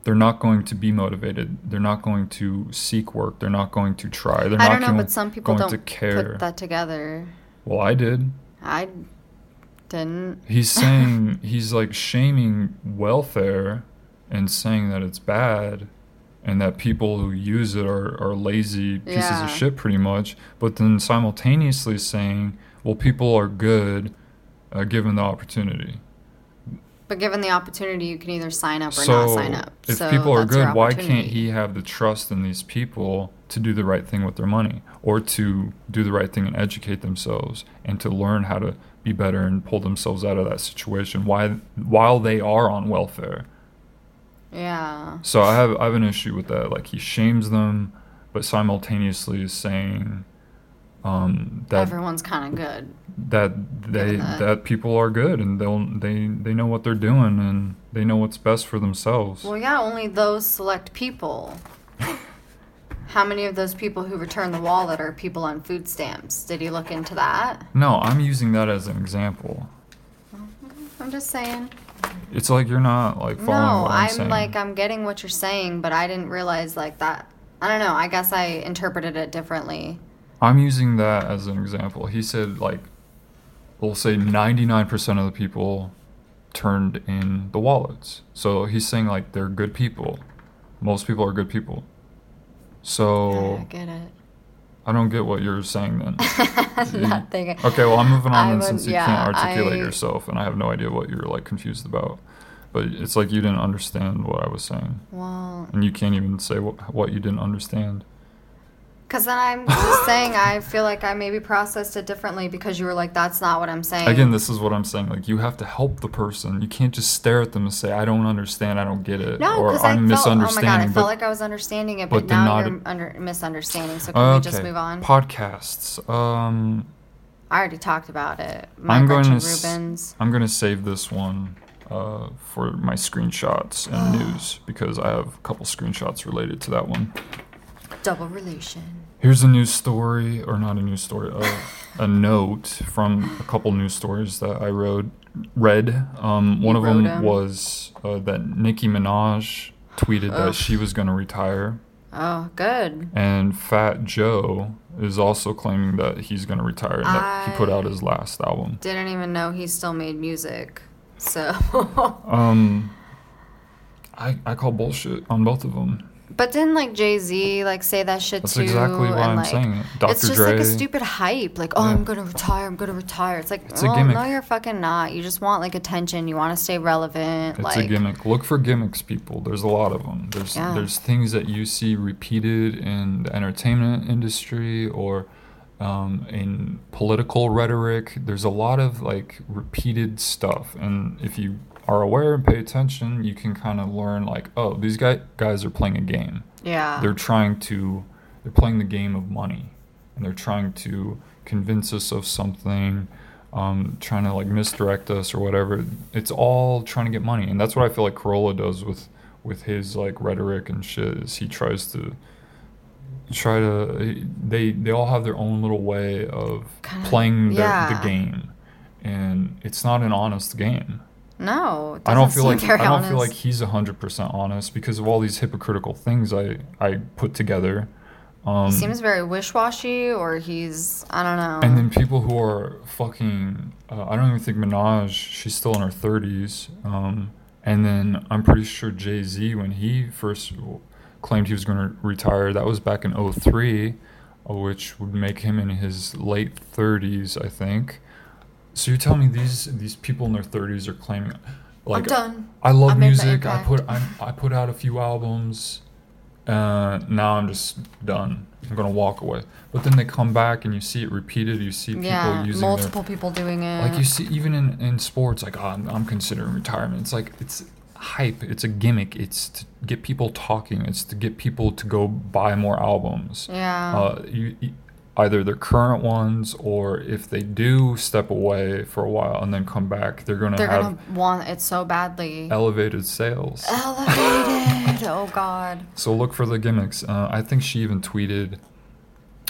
They're not going to be motivated. They're not going to seek work. They're not going to try. They're I not don't know, going, but some people going don't to care. put that together. well, I did. I didn't. He's saying he's like shaming welfare and saying that it's bad and that people who use it are, are lazy pieces Yeah. of shit pretty much but then simultaneously saying well people are good uh, given the opportunity But given the opportunity, you can either sign up or so not sign up. if So people are good, why can't he have the trust in these people to do the right thing with their money or to do the right thing and educate themselves and to learn how to be better and pull themselves out of that situation why while they are on welfare. Yeah. So I have I have an issue with that. Like he shames them, but simultaneously is saying um, that Everyone's kind of good. that they that. that people are good and they'll they they know what they're doing and they know what's best for themselves. Well, yeah, only those select people. How many of those people who return the wallet are people on food stamps? Did he look into that? No, I'm using that as an example. I'm just saying. It's like you're not like following No, what I'm, I'm like I'm getting what you're saying, but I didn't realize like that. I don't know. I guess I interpreted it differently. I'm using that as an example. He said like we'll say 99% of the people turned in the wallets. So he's saying like they're good people. Most people are good people. So I get it. I don't get what you're saying then. Nothing. Okay, well I'm moving on then would- since you yeah, can't articulate I- yourself and I have no idea what you're like confused about. But it's like you didn't understand what I was saying. Well, And you can't even say what, what you didn't understand. Because then I'm just saying I feel like I maybe processed it differently because you were like, "That's not what I'm saying." Again, this is what I'm saying. Like you have to help the person. You can't just stare at them and say, "I don't understand. I don't get it," No, or because I "I'm felt, oh my god, I misunderstanding." felt like I was understanding it, but but, now you're under misunderstanding. So can we just move on? Podcasts. Um, I already talked about it. My I'm going to. Rubens. I'm going to save this one uh, for my screenshots and news because I have a couple screenshots related to that one. Double relation. Here's a news story, or not a news story, uh, a note from a couple news stories that I wrote, read. Um, one of them was uh, that Nicki Minaj tweeted that she was going to retire, Oh, good. and Fat Joe is also claiming that he's going to retire and that he put out his last album. Didn't even know he still made music. So, Um, I I call bullshit on both of them. But didn't like Jay Z like say that shit too. That's too? exactly why and, I'm like, saying it. Dr. It's just Dre. like a stupid hype. Like, oh, Yeah. I'm gonna retire. I'm gonna retire. It's like, It's well, no, you're fucking not. You just want like attention. You want to stay relevant. It's like, a gimmick. Look for gimmicks, people. There's a lot of them. There's Yeah. there's things that you see repeated in the entertainment industry or um, in political rhetoric. There's a lot of like repeated stuff, and if you are aware and pay attention, you can kind of learn like, oh, these guy, guys are playing a game. Yeah. They're trying to, they're playing the game of money, and they're trying to convince us of something, um, trying to like misdirect us or whatever. It's all trying to get money, and that's what I feel like Carolla does with with his like rhetoric and shit. Is he tries to try to they they all have their own little way of Kinda- playing the, yeah. the game, and it's not an honest game. No, I don't feel like I don't feel like honest. he's hundred percent honest because of all these hypocritical things I I put together. Um, He seems very wish-washy, or he's I don't know. and then people who are fucking uh, I don't even think Minaj she's still in her thirties. Um, and then I'm pretty sure Jay Z when he first claimed he was going to retire that was back in 03, uh, which would make him in his late thirties I think. So you're telling me these these people in their thirties are claiming like done. I love I music. I put I, I put out a few albums. Uh, now I'm just done. I'm gonna walk away. But then they come back and you see it repeated. You see people yeah, using multiple people doing it. like you see even in in sports like oh, I'm, I'm considering retirement. It's like it's hype. It's a gimmick. It's to get people talking. It's to get people to go buy more albums. yeah. Uh, you, you- either their current ones or if they do step away for a while and then come back, they're gonna They're have gonna want it so badly. elevated sales. Elevated. oh God. So look for the gimmicks. Uh, I think she even tweeted,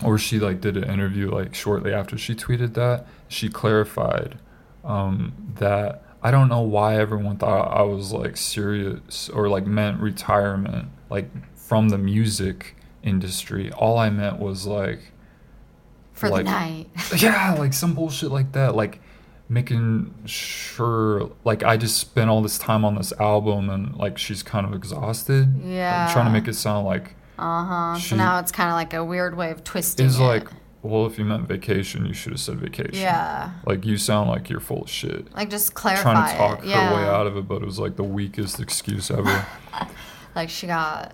or she like did an interview like shortly after she tweeted that. She clarified um, that I don't know why everyone thought I was like serious or like meant retirement, like from the music industry. All I meant was like For Like- the night. yeah, like some bullshit like that, like making sure like I just spent all this time on this album and like she's kind of exhausted. Like, trying to make it sound like Uh huh. So now it's kind of like a weird way of twisting is it. like Well, if you meant vacation, you should have said vacation. Yeah. Like you sound like you're full of shit. Like just clarify Trying to talk it. Yeah. her way out of it, but it was like the weakest excuse ever. Like she got.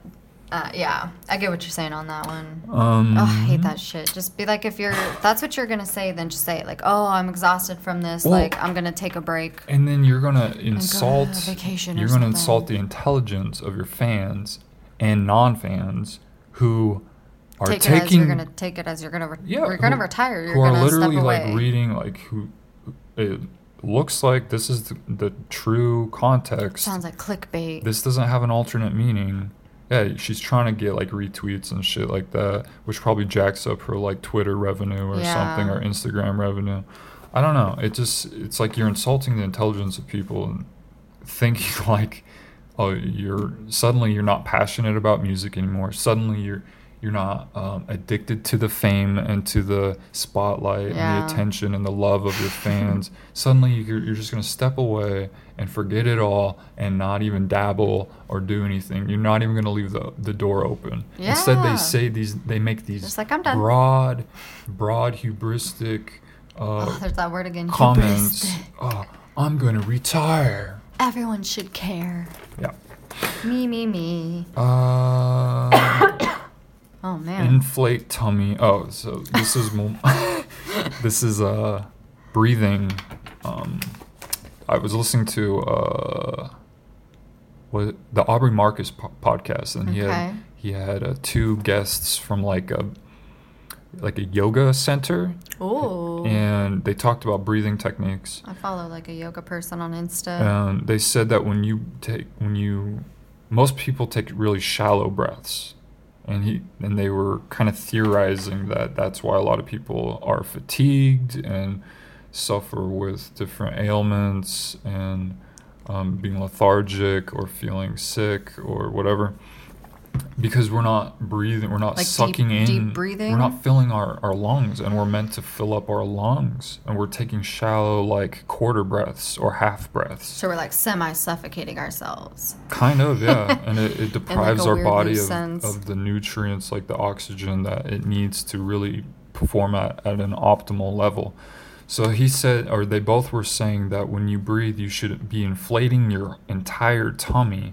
Uh, yeah, I get what you're saying on that one. Um, Oh, I hate that shit. Just be like, if you're that's what you're gonna say, then just say it. Like, oh, I'm exhausted from this. Well- like, I'm gonna take a break. And then you're gonna insult. Go vacation you're gonna something. insult the intelligence of your fans and non-fans who are Take it taking. as you're gonna take it as you're gonna. Re- yeah, you're gonna who- retire. You're who are literally like reading like who. It looks like this is the, the true context. Sounds like clickbait. this doesn't have an alternate meaning. Yeah, she's trying to get like retweets and shit like that, which probably jacks up her like Twitter revenue or something or Instagram revenue. I don't know. It just it's like you're insulting the intelligence of people and thinking like, oh, you're suddenly you're not passionate about music anymore. Suddenly you're you're not um, addicted to the fame and to the spotlight and the attention and the love of your fans. Suddenly you're, you're just gonna step away and forget it all and not even dabble or do anything. You're not even gonna leave the, the door open. Instead, they say these. They make these Just like, "I'm done." broad, broad hubristic uh, oh, there's that word again. comments. Oh, I'm gonna retire. Everyone should care. Yeah. Me, me, me. Uh, Oh man. inflate tummy. Oh, so this is this is uh breathing. Um, I was listening to uh what the Aubrey Marcus po- podcast, and he Okay. had he had uh, two guests from like a like a yoga center, Ooh. and they talked about breathing techniques. I follow like a yoga person on Insta. And they said that when you take when you most people take really shallow breaths. And he and they were kind of theorizing that that's why a lot of people are fatigued and suffer with different ailments and um, being lethargic or feeling sick or whatever because we're not breathing we're not Like deep- sucking in deep breathing? we're not filling our, our lungs and we're meant to fill up our lungs and we're taking shallow like quarter breaths or half breaths so we're like semi suffocating ourselves. kind of yeah and it, it deprives our body of, of the nutrients like the oxygen that it needs to really perform at, at an optimal level so he said or they both were saying that when you breathe you should be inflating your entire tummy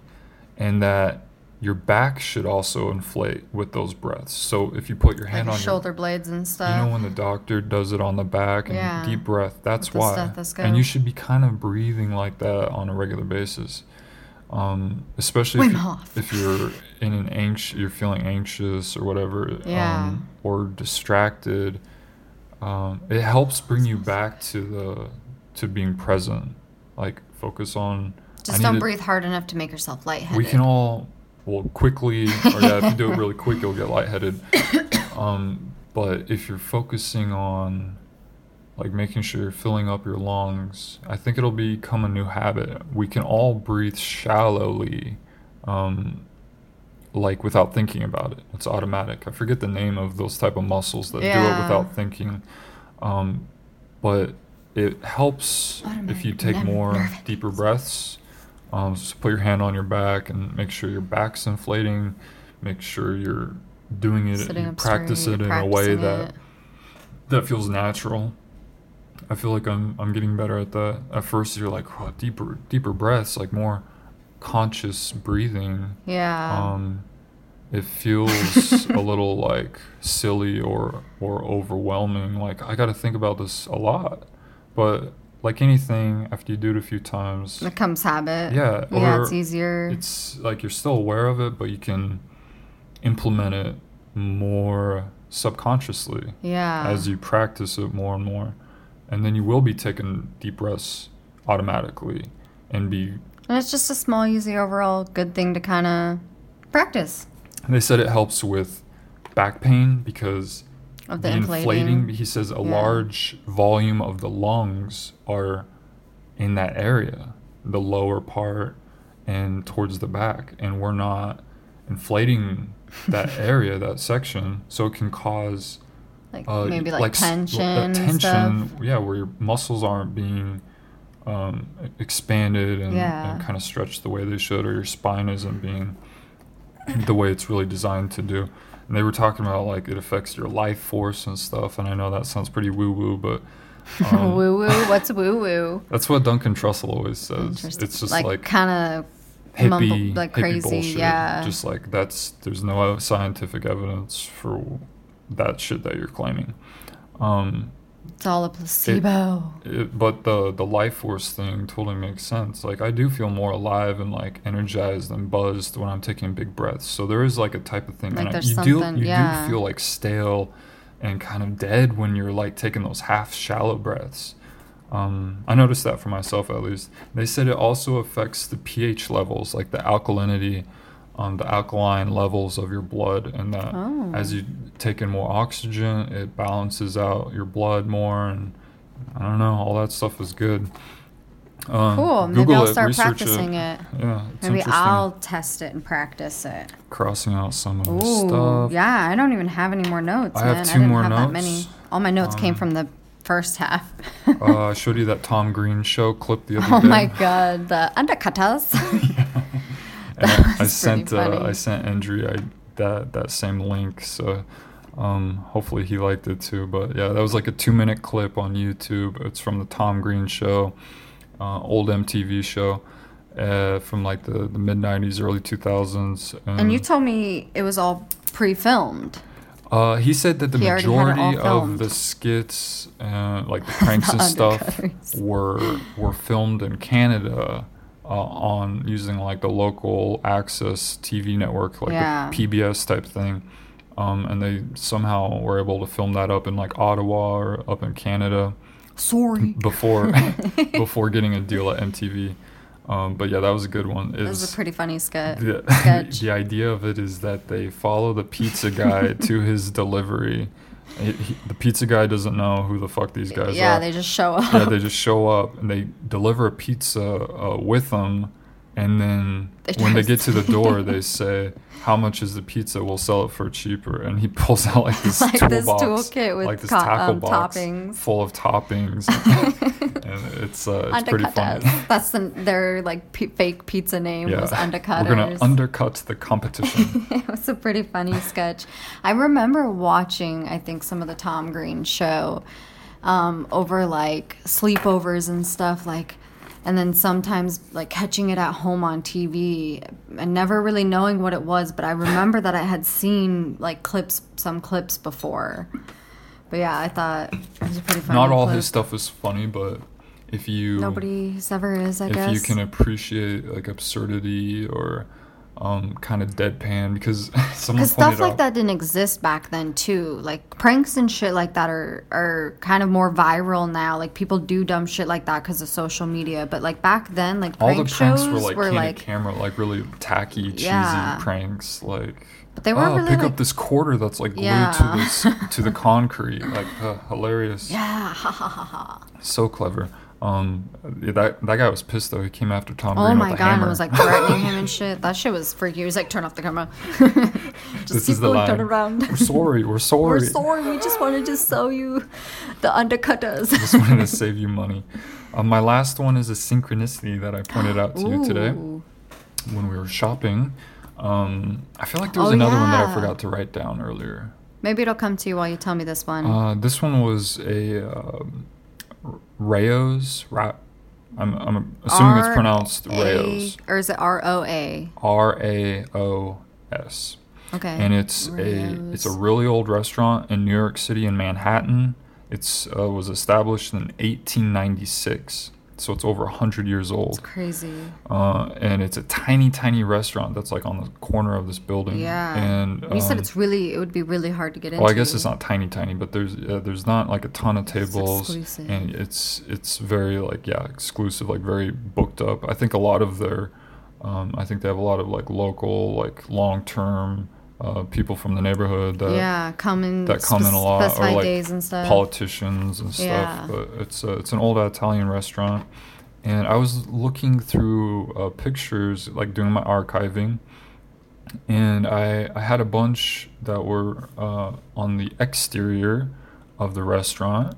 and that your back should also inflate with those breaths so if you put your hand your on shoulder your shoulder blades and stuff, you know when the doctor does it on the back and Yeah. deep breath, that's With why. And you should be kind of breathing like that on a regular basis. Um, especially if, you, you're in an anx, you're feeling anxious or whatever, Yeah. um, or distracted. Um, it helps bring you back to the to being present. Like focus on. Just don't to- breathe hard enough to make yourself lightheaded. we can all well quickly or yeah if you do it really quick you'll get lightheaded. Um, but if you're focusing on like making sure you're filling up your lungs i think it'll become a new habit. We can all breathe shallowly um, like without thinking about it. It's automatic. I forget the name of those type of muscles that do it without thinking. Um, but it helps if you take more deeper breaths um, just put your hand on your back and make sure your back's inflating. Make sure you're doing it, Sitting you practice straight, it in a way that it. that feels natural. I feel like I'm I'm getting better at that. At first, you're like oh, deeper deeper breaths, like more conscious breathing. Yeah. Um, it feels a little like silly or or overwhelming. Like I got to think about this a lot, but like anything, after you do it a few times, it becomes habit. yeah, Yeah, it's easier. it's like you're still aware of it, but you can implement it more subconsciously yeah. as you practice it more and more. And then you will be taking deep breaths automatically and be. and it's just a small, easy, overall good thing to kind of practice They said it helps with back pain because of the, the inflating. inflating, he says a Yeah. large volume of the lungs are in that area, the lower part and towards the back. And we're not inflating that area, that section. So it can cause like uh, maybe like, s- well, tension, uh, and tension, stuff. yeah, where your muscles aren't being um, expanded and, Yeah. and kind of stretched the way they should, or your spine isn't being the way it's really designed to do. And they were talking about like it affects your life force and stuff. And I know that sounds pretty woo woo, but um, woo woo. What's woo woo? that's what Duncan Trussell always says. It's just like, like, kind of hippie, mumble- like hippie crazy, bullshit. yeah. Just like that's there's no scientific evidence for that shit that you're claiming. Um, it's all a placebo. it, but the the life force thing totally makes sense. Like I do feel more alive and like energized and buzzed when I'm taking big breaths. So there is like a type of thing. Like and I- there's you do you yeah. do feel like stale and kind of dead when you're like taking those half shallow breaths. Um, I noticed that for myself at least. They said it also affects the pH levels, like the alkalinity, um, the alkaline levels of your blood, and that Oh. as you take in more oxygen, it balances out your blood more, and I don't know, all that stuff is good. Um, Cool. Maybe Google I'll start research practicing it. Yeah, it's Maybe. I'll test it and practice it. crossing out some of the Ooh, stuff. yeah. I don't even have any more notes, I have two I didn't more have that many. notes. All my notes came Um, from the first half. uh, I showed you that Tom Green show clip the other oh day. Oh my god, the undercutters. And I, sent uh. I sent Andrew I, that that same link, so um, hopefully he liked it too. But yeah, that was like a two minute clip on YouTube. It's from the Tom Green show, uh, old MTV show. Uh, from like the, the mid 90s early 2000s and you told me it was all pre-filmed. uh, he said that the He already had it all majority of the skits and like the pranks and stuff were were filmed in Canada uh, on using like the local access TV network, like Yeah. PBS type thing. Um, and they somehow were able to film that up in like Ottawa or up in Canada Sorry. before before getting a deal at MTV. Um, but yeah, that was a good one. It was Is a pretty funny sketch. the, sketch. the idea of it is that they follow the pizza guy to his delivery. He, he- the pizza guy doesn't know who the fuck these guys yeah, are. Yeah, they just show up. yeah, they just show up and they deliver a pizza uh, with them, and then They when they get to the door, they say, "How much is the pizza? We'll sell it for cheaper." And he pulls out like this Like this toolkit with like this co- tackle um, box toppings. full of toppings, and it's uh, it's pretty funny. That's the, their like p- fake pizza name was undercutters. We're gonna undercut the competition. it was a pretty funny sketch. I remember watching, I think, some of the Tom Green show um, over like sleepovers and stuff, like, and then sometimes like catching it at home on TV and never really knowing what it was. But I remember that I had seen like clips, some clips before. But yeah, I thought it was a pretty funny. Not all clip. his stuff is funny, but if you Nobody's ever is, I if guess. If you can appreciate like absurdity or um, kind of deadpan, because someone stuff like out, that didn't exist back then too. Like pranks and shit like that are are kind of more viral now. Like people do dumb shit like that because of social media. But like back then, like all the pranks shows were like were like, camera, like really tacky, cheesy Yeah. pranks. Like, But they weren't oh, really, pick like- up this quarter that's like glued Yeah. to this to the concrete. Like, uh, hilarious. yeah, ha ha ha ha. So clever. Um, yeah, that that guy was pissed though. He came after Tom Oh Green my with a god, hammer. and was like threatening him and shit. That shit was freaky. He was like, turn off the camera. just this is the line. turn around. We're sorry. We're sorry. We're sorry. We just wanted to sell you the undercutters. Just wanted to save you money. Um, my last one is a synchronicity that I pointed out to you today when we were shopping. Um, I feel like there was Oh, another one that I forgot to write down earlier. Maybe it'll come to you while you tell me this one. Uh, this one was a um, Rao's. Ra- I'm, I'm assuming it's pronounced Rayo's. Or is it R O A? R A O S. Okay. and it's a it's a really old restaurant in New York City in Manhattan. It's uh, was established in 1896, so it's over 100 years old. It's crazy. Uh, and it's a tiny, tiny restaurant that's like on the corner of this building. Yeah. And you said um, it's really it would be really hard to get into. well, I guess it's not tiny, tiny, but there's uh, there's not like a ton of tables, exclusive. and it's it's very like yeah exclusive, like very booked up. I think a lot of their, um, I think they have a lot of like local like long term uh, people from the neighborhood that yeah, come in that come in a lot, or like days and stuff. politicians and stuff. Yeah. But it's a, it's an old Italian restaurant, and I was looking through uh, pictures, like doing my archiving, and I I had a bunch that were uh, on the exterior of the restaurant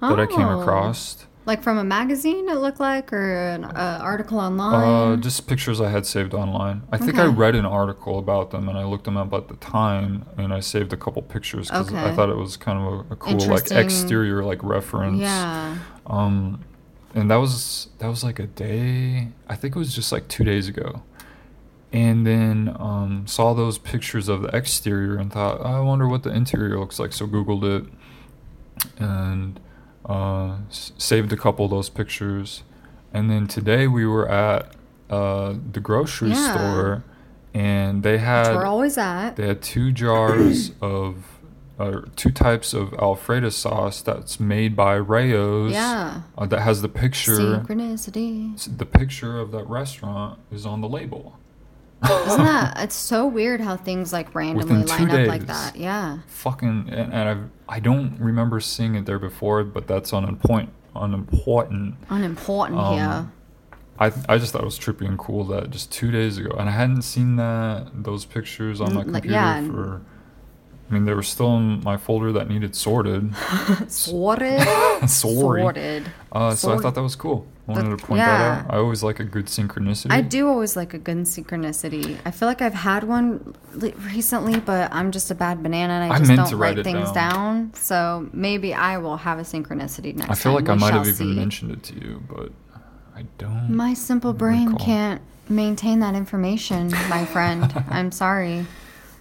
that I came Oh. across. Like from a magazine, it looked like, or an uh, article Uh, online. just pictures I had saved online. I think I read an article about them and I looked them up at the time and I saved a couple pictures because I thought it was kind of a, a cool like exterior like reference. yeah. Um, and that was that was like a day. I think it was just like two days ago. And then um, saw those pictures of the exterior and thought, I wonder what the interior looks like. So Googled it and uh, saved a couple of those pictures. And then today we were at uh, the grocery Yeah. store, and they Which had we're always at. they had two jars of, uh, two types of Alfredo sauce that's made by Rao's. Yeah. Uh, that has the picture. Synchronicity. The picture of that restaurant is on the label. Isn't that? It's so weird how things like randomly line up like that. Yeah. Fucking, and, and I've, I don't remember seeing it there before, but that's unimportant. Unimportant. Unimportant Um, here. I I just thought it was trippy and cool that just two days ago, and I hadn't seen that those pictures on my Mm, like, computer yeah, for. I mean, they were still in my folder that needed sorted. Sorted. Sorry. Sorted. Uh, so I thought that was cool. Wanted to point yeah. that out. I always like a good synchronicity. I do always like a good synchronicity. I feel like I've had one recently, but I'm just a bad banana and I just don't write things down. down. So maybe I will have a synchronicity next time. I feel like I might have shall even see. mentioned it to you, but I don't. My simple brain recall. can't maintain that information, my friend. I'm sorry.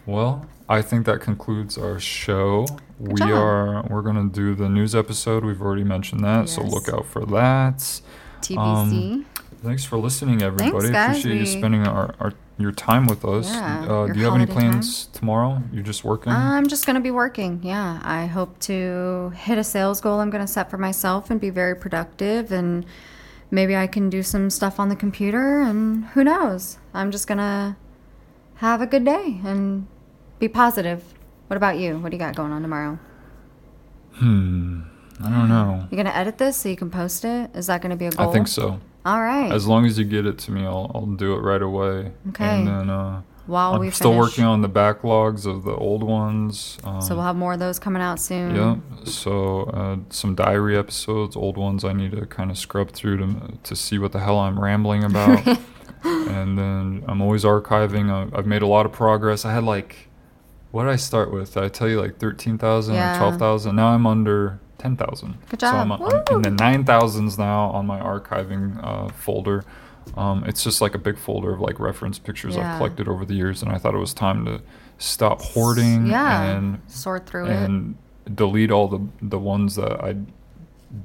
Well, I think that concludes our show. we job. are we're gonna do the news episode. We've already mentioned that, so look out for that. TBC. Thanks for listening, everybody. guys. Appreciate you spending our, our your time with us. Yeah, uh, do you have any plans tomorrow? You're just working. I'm just going to be working. Yeah. I hope to hit a sales goal I'm going to set for myself and be very productive. And maybe I can do some stuff on the computer. And who knows? I'm just going to have a good day and be positive. What about you? What do you got going on tomorrow? hmm. I don't know. You're going to edit this so you can post it? Is that going to be a goal? I think so. All right. As long as you get it to me, I'll I'll do it right away. Okay. And then uh, While I'm we still finish. working on the backlogs of the old ones. Um, So we'll have more of those coming out soon. Yeah. So uh, some diary episodes, old ones I need to kind of scrub through to to see what the hell I'm rambling about. and then I'm always archiving. I- I've made a lot of progress. I had like, what did I start with? Did I tell you like thirteen thousand Yeah. or twelve thousand? Now I'm under ten thousand. Good job. So I'm, in the nine thousands now on my archiving uh, folder. Um, it's just like a big folder of like reference pictures Yeah. I've collected over the years, and I thought it was time to stop hoarding Yeah. and Sort through it. and delete all the the ones that I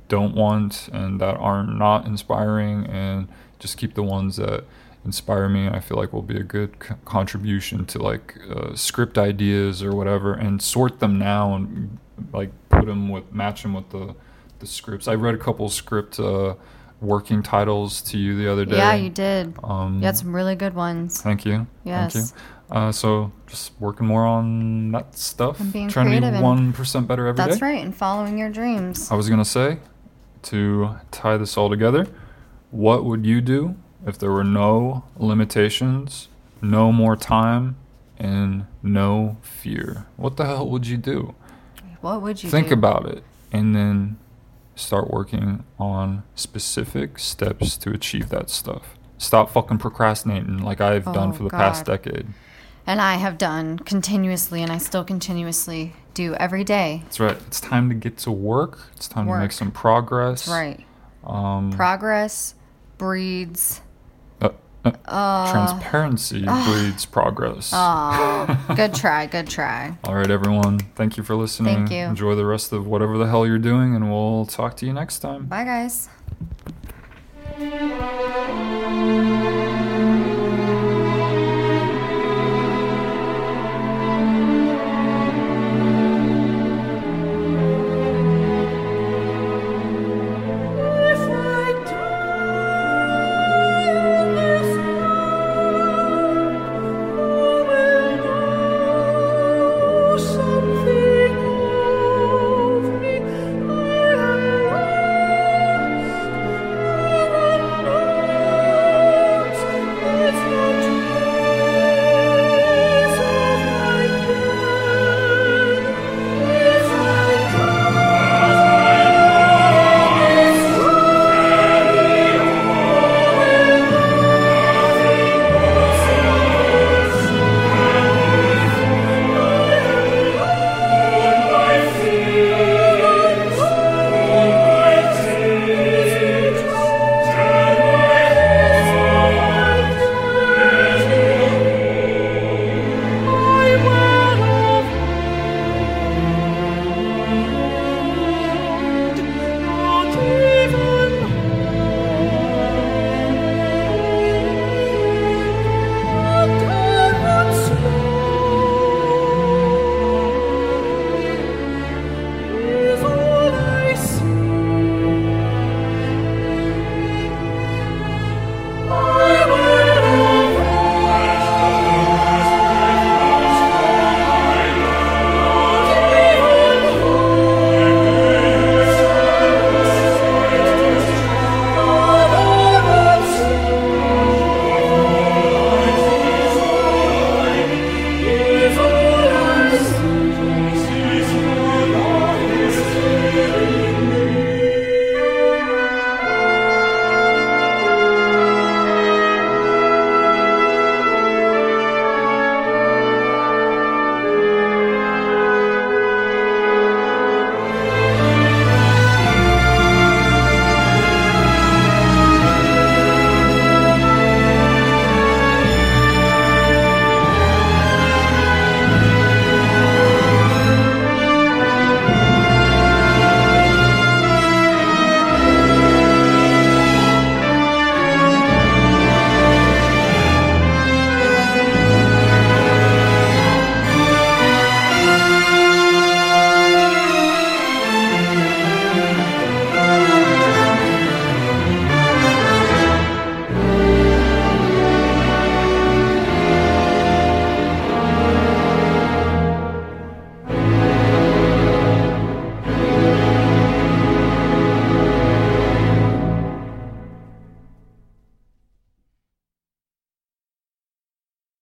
don't want and that are not inspiring, and just keep the ones that inspire me. And I feel like will be a good c- contribution to like uh, script ideas or whatever, and sort them now and like put them with match them with the the scripts. I read a couple script uh, working titles to you the other day. Yeah, you did. Um, You had some really good ones. Thank you. Thank you. Uh, so just working more on that stuff. And being trying to creative be one percent better every day. That's right, and following your dreams. I was gonna say, to tie this all together, what would you do if there were no limitations, no more time, and no fear? What the hell would you do? What would you Think do? about it, and then start working on specific steps to achieve that stuff. Stop fucking procrastinating like I've done Oh, for the past decade. And I have done continuously, and I still continuously do every day. That's right. It's time to get to work. It's time to make some progress. That's right. Um, Progress breeds. Uh, uh, transparency ah. breeds progress. Oh, good try, good try. All right, everyone. Thank you for listening. Thank you. Enjoy the rest of whatever the hell you're doing, and we'll talk to you next time. Bye, guys.